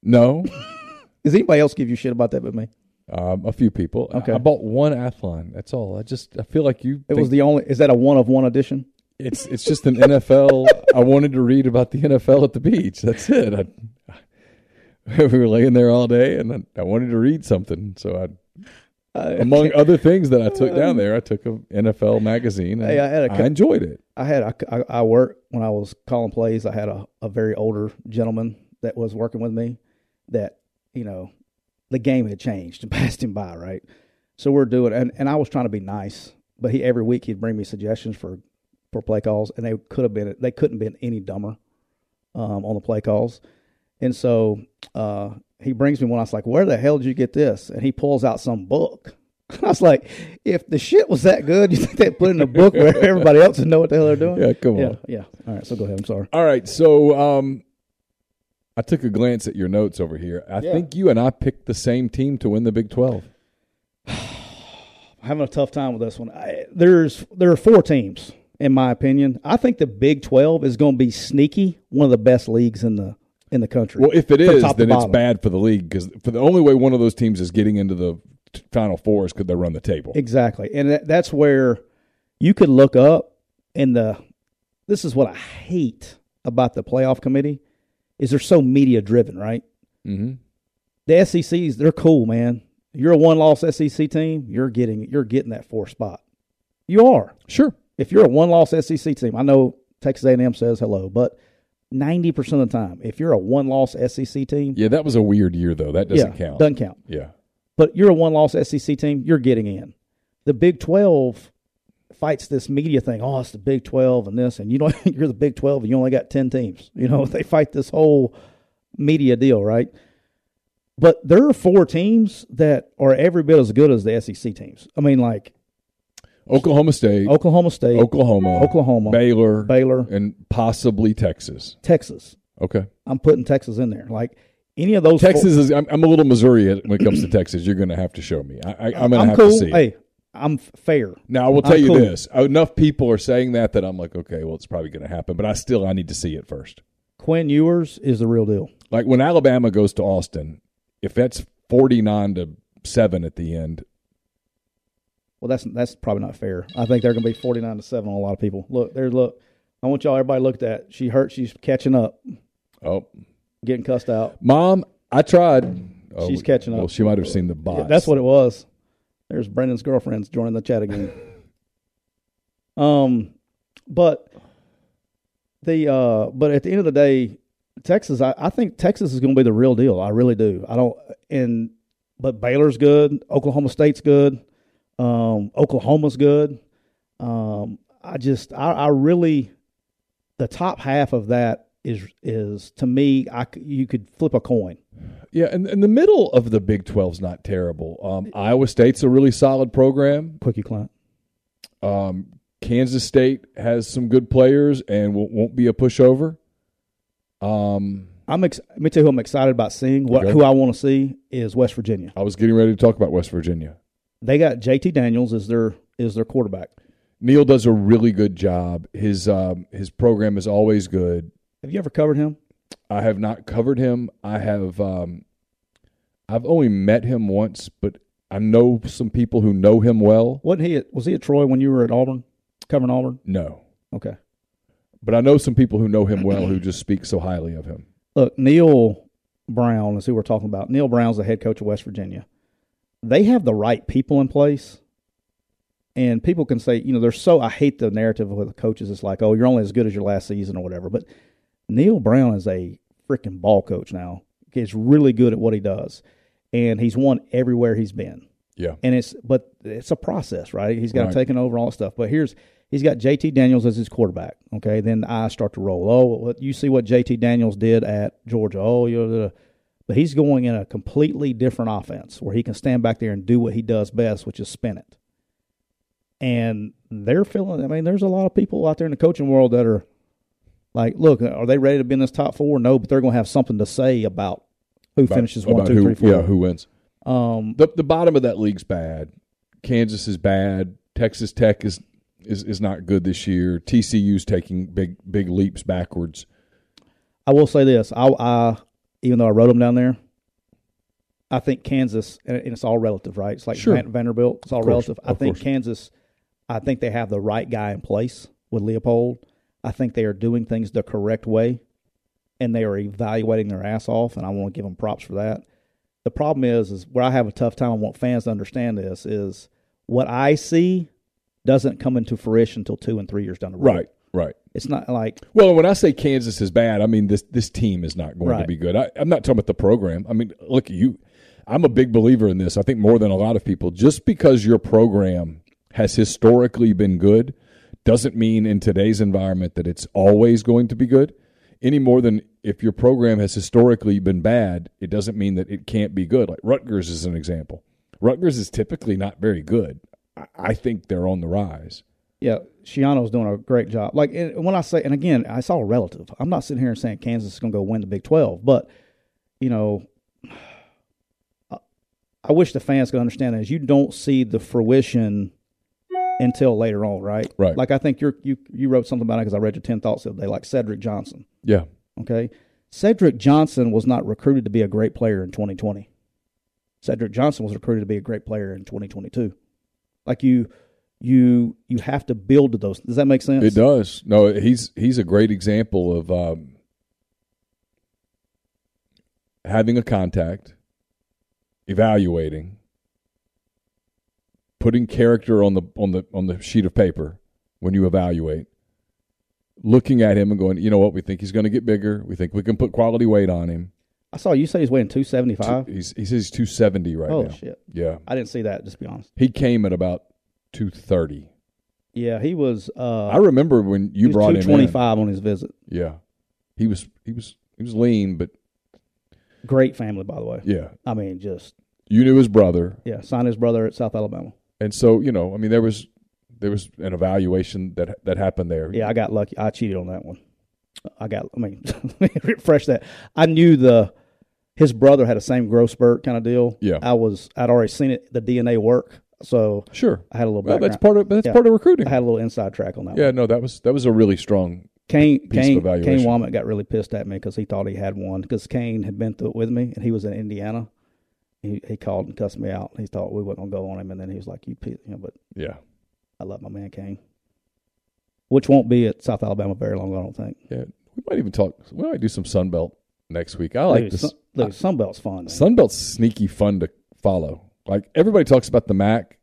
No, Does anybody else give you shit about that but me? um, a few people. Okay. I bought one Athlon. That's all. I just I feel like you. It was the only. Is that a one of one edition? It's it's just an NFL. I wanted to read about the NFL at the beach. That's it. I, we were laying there all day, and I, I wanted to read something. So I, among other things that I took down there, I took an NFL magazine. And Hey, I had a I enjoyed it. I had I, I, I worked when I was calling plays. I had a, a very older gentleman that was working with me. That you know, the game had changed and passed him by. Right, so we're doing, and, and I was trying to be nice, but he every week he'd bring me suggestions for for play calls, and they could have been they couldn't have been any dumber um, on the play calls. And so uh, he brings me one. I was like, "Where the hell did you get this?" And he pulls out some book. I was like, "If the shit was that good, you think they'd put in a book where everybody else would know what the hell they're doing?" Yeah, come yeah, on. yeah. All right, so go ahead. I'm sorry. All right, so um, I took a glance at your notes over here. I Yeah. think you and I picked the same team to win the Big Twelve. I'm having a tough time with this one. I, there's there are four teams in my opinion. I think the Big 12 is going to be sneaky, one of the best leagues in the in the country. Well, if it is, then it's bad for the league because for the only way one of those teams is getting into the Final Four is because they run the table. Exactly. And that, that's where you could look up in the this is what I hate about the playoff committee is they're so media driven, right? Mm-hmm. The SECs, they're cool, man. You're a one loss SEC team, you're getting you're getting that four spot. You are. Sure. If you're a one loss SEC team, I know Texas A&M says hello, but 90% of the time, if you're a one loss SEC team, Yeah, that was a weird year though. That doesn't yeah, count. Doesn't count. Yeah. but you're a one loss SEC team, you're getting in. The Big 12 fights this media thing. Oh, it's the Big 12 and this, and you don't, you're the Big 12 and you only got 10 teams. You know, they fight this whole media deal, right? But there are four teams that are every bit as good as the SEC teams. I mean, like Oklahoma State, Oklahoma State, Oklahoma, Oklahoma, Baylor, Baylor, and possibly Texas. Texas. Okay. I'm putting Texas in there. Like any of those Texas is. I'm, I'm a little Missouri when it comes to Texas. You're going to have to show me. I, I, I'm going to have cool. to see. Hey, I'm fair. Now I will tell I'm you cool. this: enough people are saying that that I'm like, okay, well, it's probably going to happen, but I still I need to see it first. Quinn Ewers is the real deal. Like when Alabama goes to Austin, if that's 49 to seven at the end, Well, that's that's probably not fair. I think they're going to be forty nine to seven on a lot of people. Look, there's look. I want y'all everybody to look at that. She hurt. She's catching up. oh, getting cussed out. Mom, I tried. Oh, She's catching up. Well, she might have seen the bots. Yeah, that's what it was. There's Brendan's girlfriends joining the chat again. um, but the uh, but at the end of the day, Texas, I, I think Texas is going to be the real deal. I really do. I don't and but Baylor's good. Oklahoma State's good. Um, Oklahoma's good. Um, I just I, I really the top half of that is is to me I you could flip a coin. Yeah, and, and the middle of the Big 12's not terrible. Um, Iowa State's a really solid program. Quickie Clint. Um, Kansas State has some good players and will, won't be a pushover. Um, I'm ex- let me tell you who I'm excited about seeing. What Okay. who I want to see is West Virginia. I was getting ready to talk about West Virginia. They got JT Daniels as their is their quarterback. Neal does a really good job. His um, his program is always good. Have you ever covered him? I have not covered him. I have um, I've only met him once, but I know some people who know him well. Wasn't he? At, was he at Troy when you were at Auburn, covering Auburn? No, Okay. but I know some people who know him well who just speak so highly of him. Look, Neal Brown is who we're talking about. Neal Brown's the head coach of West Virginia. They have the right people in place. And people can say, you know, they're so I hate the narrative with the coaches. It's like, oh, you're only as good as your last season or whatever. But Neal Brown is a freaking ball coach now. He's really good at what he does. And he's won everywhere he's been. Yeah, and it's but it's a process, right? He's got Right. to take over all that stuff. But here's he's got JT Daniels as his quarterback. Okay, then I start to roll. Oh, you see what JT Daniels did at Georgia. Oh, you know, but he's going in a completely different offense where he can stand back there and do what he does best, which is spin it. And they're feeling. I mean, there's a lot of people out there in the coaching world that are like, look, are they ready to be in this top four? No, but they're going to have something to say about who About- finishes one, two, who, three, four. Yeah, who wins? Um, the the bottom of that league's bad. Kansas is bad. Texas Tech is is is not good this year. TCU's taking big big leaps backwards. I will say this: I, I even though I wrote them down there, I think Kansas, and it's all relative, right? It's like Sure. Vanderbilt; it's all course, relative. I think course. Kansas, I think they have the right guy in place with Leipold. I think they are doing things the correct way, and they are evaluating their ass off, and I want to give them props for that. The problem is, is where I have a tough time. I want fans to understand this is what I see doesn't come into fruition until two and three years down the road. Right, right. It's not like Well, when I say Kansas is bad, I mean this this team is not going to be good. I, I'm not talking about the program. I mean, look, you. I'm a big believer in this. I think more than a lot of people. Just because your program has historically been good, doesn't mean in today's environment that it's always going to be good. Any more than if your program has historically been bad, it doesn't mean that it can't be good. Like Rutgers is an example. Rutgers is typically not very good. I think they're on the rise. Yeah, Schiano's doing a great job. Like and when I say, and again, it's all relative. I'm not sitting here and saying Kansas is going to go win the Big 12, but you know, I- I wish the fans could understand that is you don't see the fruition until later on, right? Right. Like I think you're, you you wrote something about it because I read your ten thoughts the other day, like Cedric Johnson. Yeah, Okay, Cedric Johnson was not recruited to be a great player in 2020. Cedric Johnson was recruited to be a great player in 2022. Like you, you, you have to build to those. Does that make sense? It does. No, he's he's a great example of um, having a contact, evaluating, putting character on the on the on the sheet of paper when you evaluate, looking at him and going, you know what, we think he's going to get bigger. We think we can put quality weight on him. I saw you say he's weighing 275. He's he says he's two seventy right oh now. Oh, shit! Yeah, I didn't see that. Just to be honest. he came at about two thirty. Yeah, he was. Uh, I remember when you brought him in. 225 on his visit. Yeah, he was he was he was lean, but Great family, by the way. yeah, I mean, just you knew his brother, yeah, signed his brother at South Alabama. and so you know, I mean, there was there was an evaluation that that happened there. Yeah, I got lucky. I cheated on that one. I got. I mean, let refresh that. I knew the his brother had the same growth spurt kind of deal. Yeah. I was. I'd already seen it. The DNA work. So sure. I had a little Well, that's part of that's Yeah. part of recruiting. I had a little inside track on that. Yeah, one. no, that was that was a really strong. Kane Kane. Kane Wommack got really pissed at me because he thought he had one because Kane had been through it with me and he was in Indiana. He he called and cussed me out. He thought we wasn't gonna go on him and then he was like, "You, you know." But Yeah, I love my man Kane, which won't be at South Alabama very long. I don't think. yeah. We might even talk. We might do some Sun Belt next week. I like Dude, this. Sun, look, Sunbelt's fun. man. Sunbelt's sneaky fun to follow. Like everybody talks about the MAC.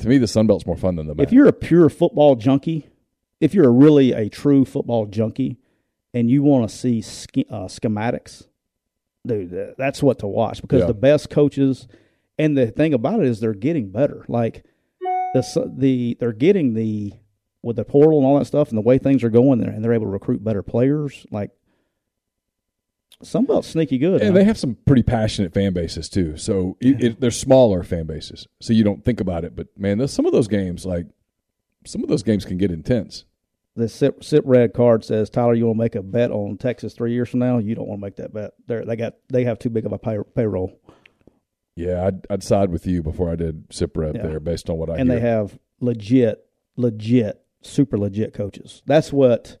To me, the Sun Belt's more fun than the MAC. if you're a pure football junkie, if you're a really a true football junkie, and you want to see sch- uh, schematics, dude, that's what to watch because Yeah. the best coaches, and the thing about it is they're getting better. Like the the they're getting the with the portal and all that stuff, and the way things are going, there, and they're able to recruit better players. Like Sunbelt's sneaky good. and huh? they have some pretty passionate fan bases too. So it, it, they're smaller fan bases, so you don't think about it. But man, some of those games, like some of those games, can get intense. the sip, sip red card says Tyler, you want to make a bet on Texas three years from now? You don't want to make that bet. They they got they have too big of a pay, payroll, Yeah, I'd, I'd side with you before I did sip red Yeah. there, based on what I and hear. they have legit, legit, super legit coaches. That's what,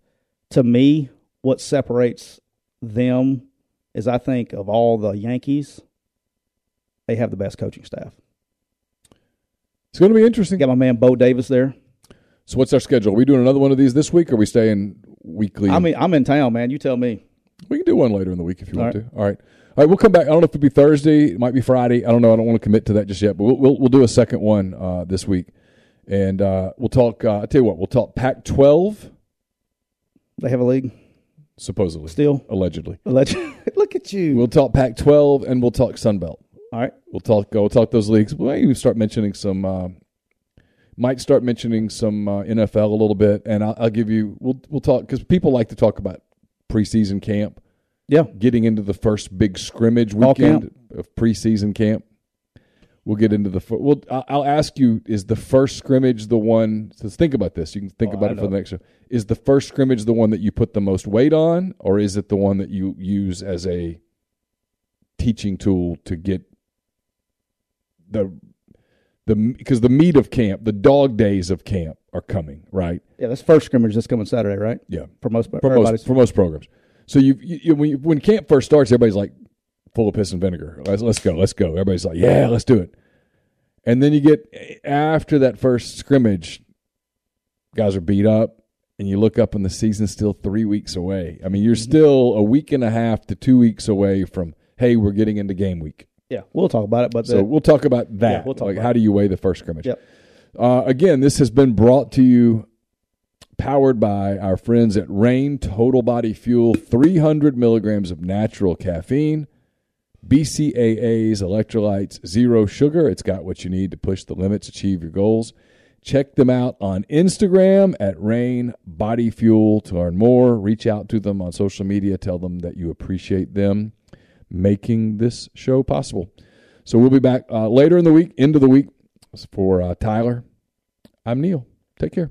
to me, what separates them is I think of all the Yankees, they have the best coaching staff. it's going to be interesting. Got my man Bo Davis there. So what's our schedule? Are we doing another one of these this week, or are we staying weekly? I mean, I'm in town, man. You tell me. We can do one later in the week if you All want to. All right. All right, we'll come back. I don't know if it'll be Thursday. It might be Friday. I don't know. I don't want to commit to that just yet, but we'll we'll, we'll do a second one uh, this week, and uh, we'll talk. Uh, I tell you what, we'll talk Pac-12 They have a league supposedly, still. allegedly. Alleged. Look at you. We'll talk Pac-12 and we'll talk Sun Belt. all right. We'll talk. We'll talk those leagues. We'll maybe start mentioning some. Uh, might start mentioning some uh, NFL a little bit, and I'll, I'll give you. We'll we'll talk because people like to talk about preseason camp. Yeah. getting into the first big scrimmage weekend of preseason camp. We'll get into the. We'll. I'll ask you: Is the first scrimmage the one? So think about this. You can think Oh, about I it for the next show. Is the first scrimmage the one that you put the most weight on, or is it the one that you use as a teaching tool to get the the because the meat of camp, the dog days of camp are coming, right? Yeah, that's first scrimmage that's coming Saturday, right? Yeah, For most, for most for most programs. So you, you when, you, when camp first starts, everybody's like full of piss and vinegar. Let's, let's go, let's go. Everybody's like, yeah, let's do it. And then you get after that first scrimmage, guys are beat up, and you look up and the season's still three weeks away. I mean, you're still a week and a half to two weeks away from hey, we're getting into game week. yeah, we'll talk about it. But So the, we'll talk about that. Yeah, we'll talk like, about how do you weigh the first scrimmage? Yep. Uh, again, this has been brought to you, powered by our friends at Reign Total Body Fuel, 300 milligrams of natural caffeine, BCAAs, electrolytes, zero sugar. It's got what you need to push the limits, achieve your goals. Check them out on Instagram at Reign Body Fuel to learn more. Reach out to them on social media. Tell them that you appreciate them making this show possible. So we'll be back uh, later in the week, into the week, for uh, Tyler. I'm Neil. Take care.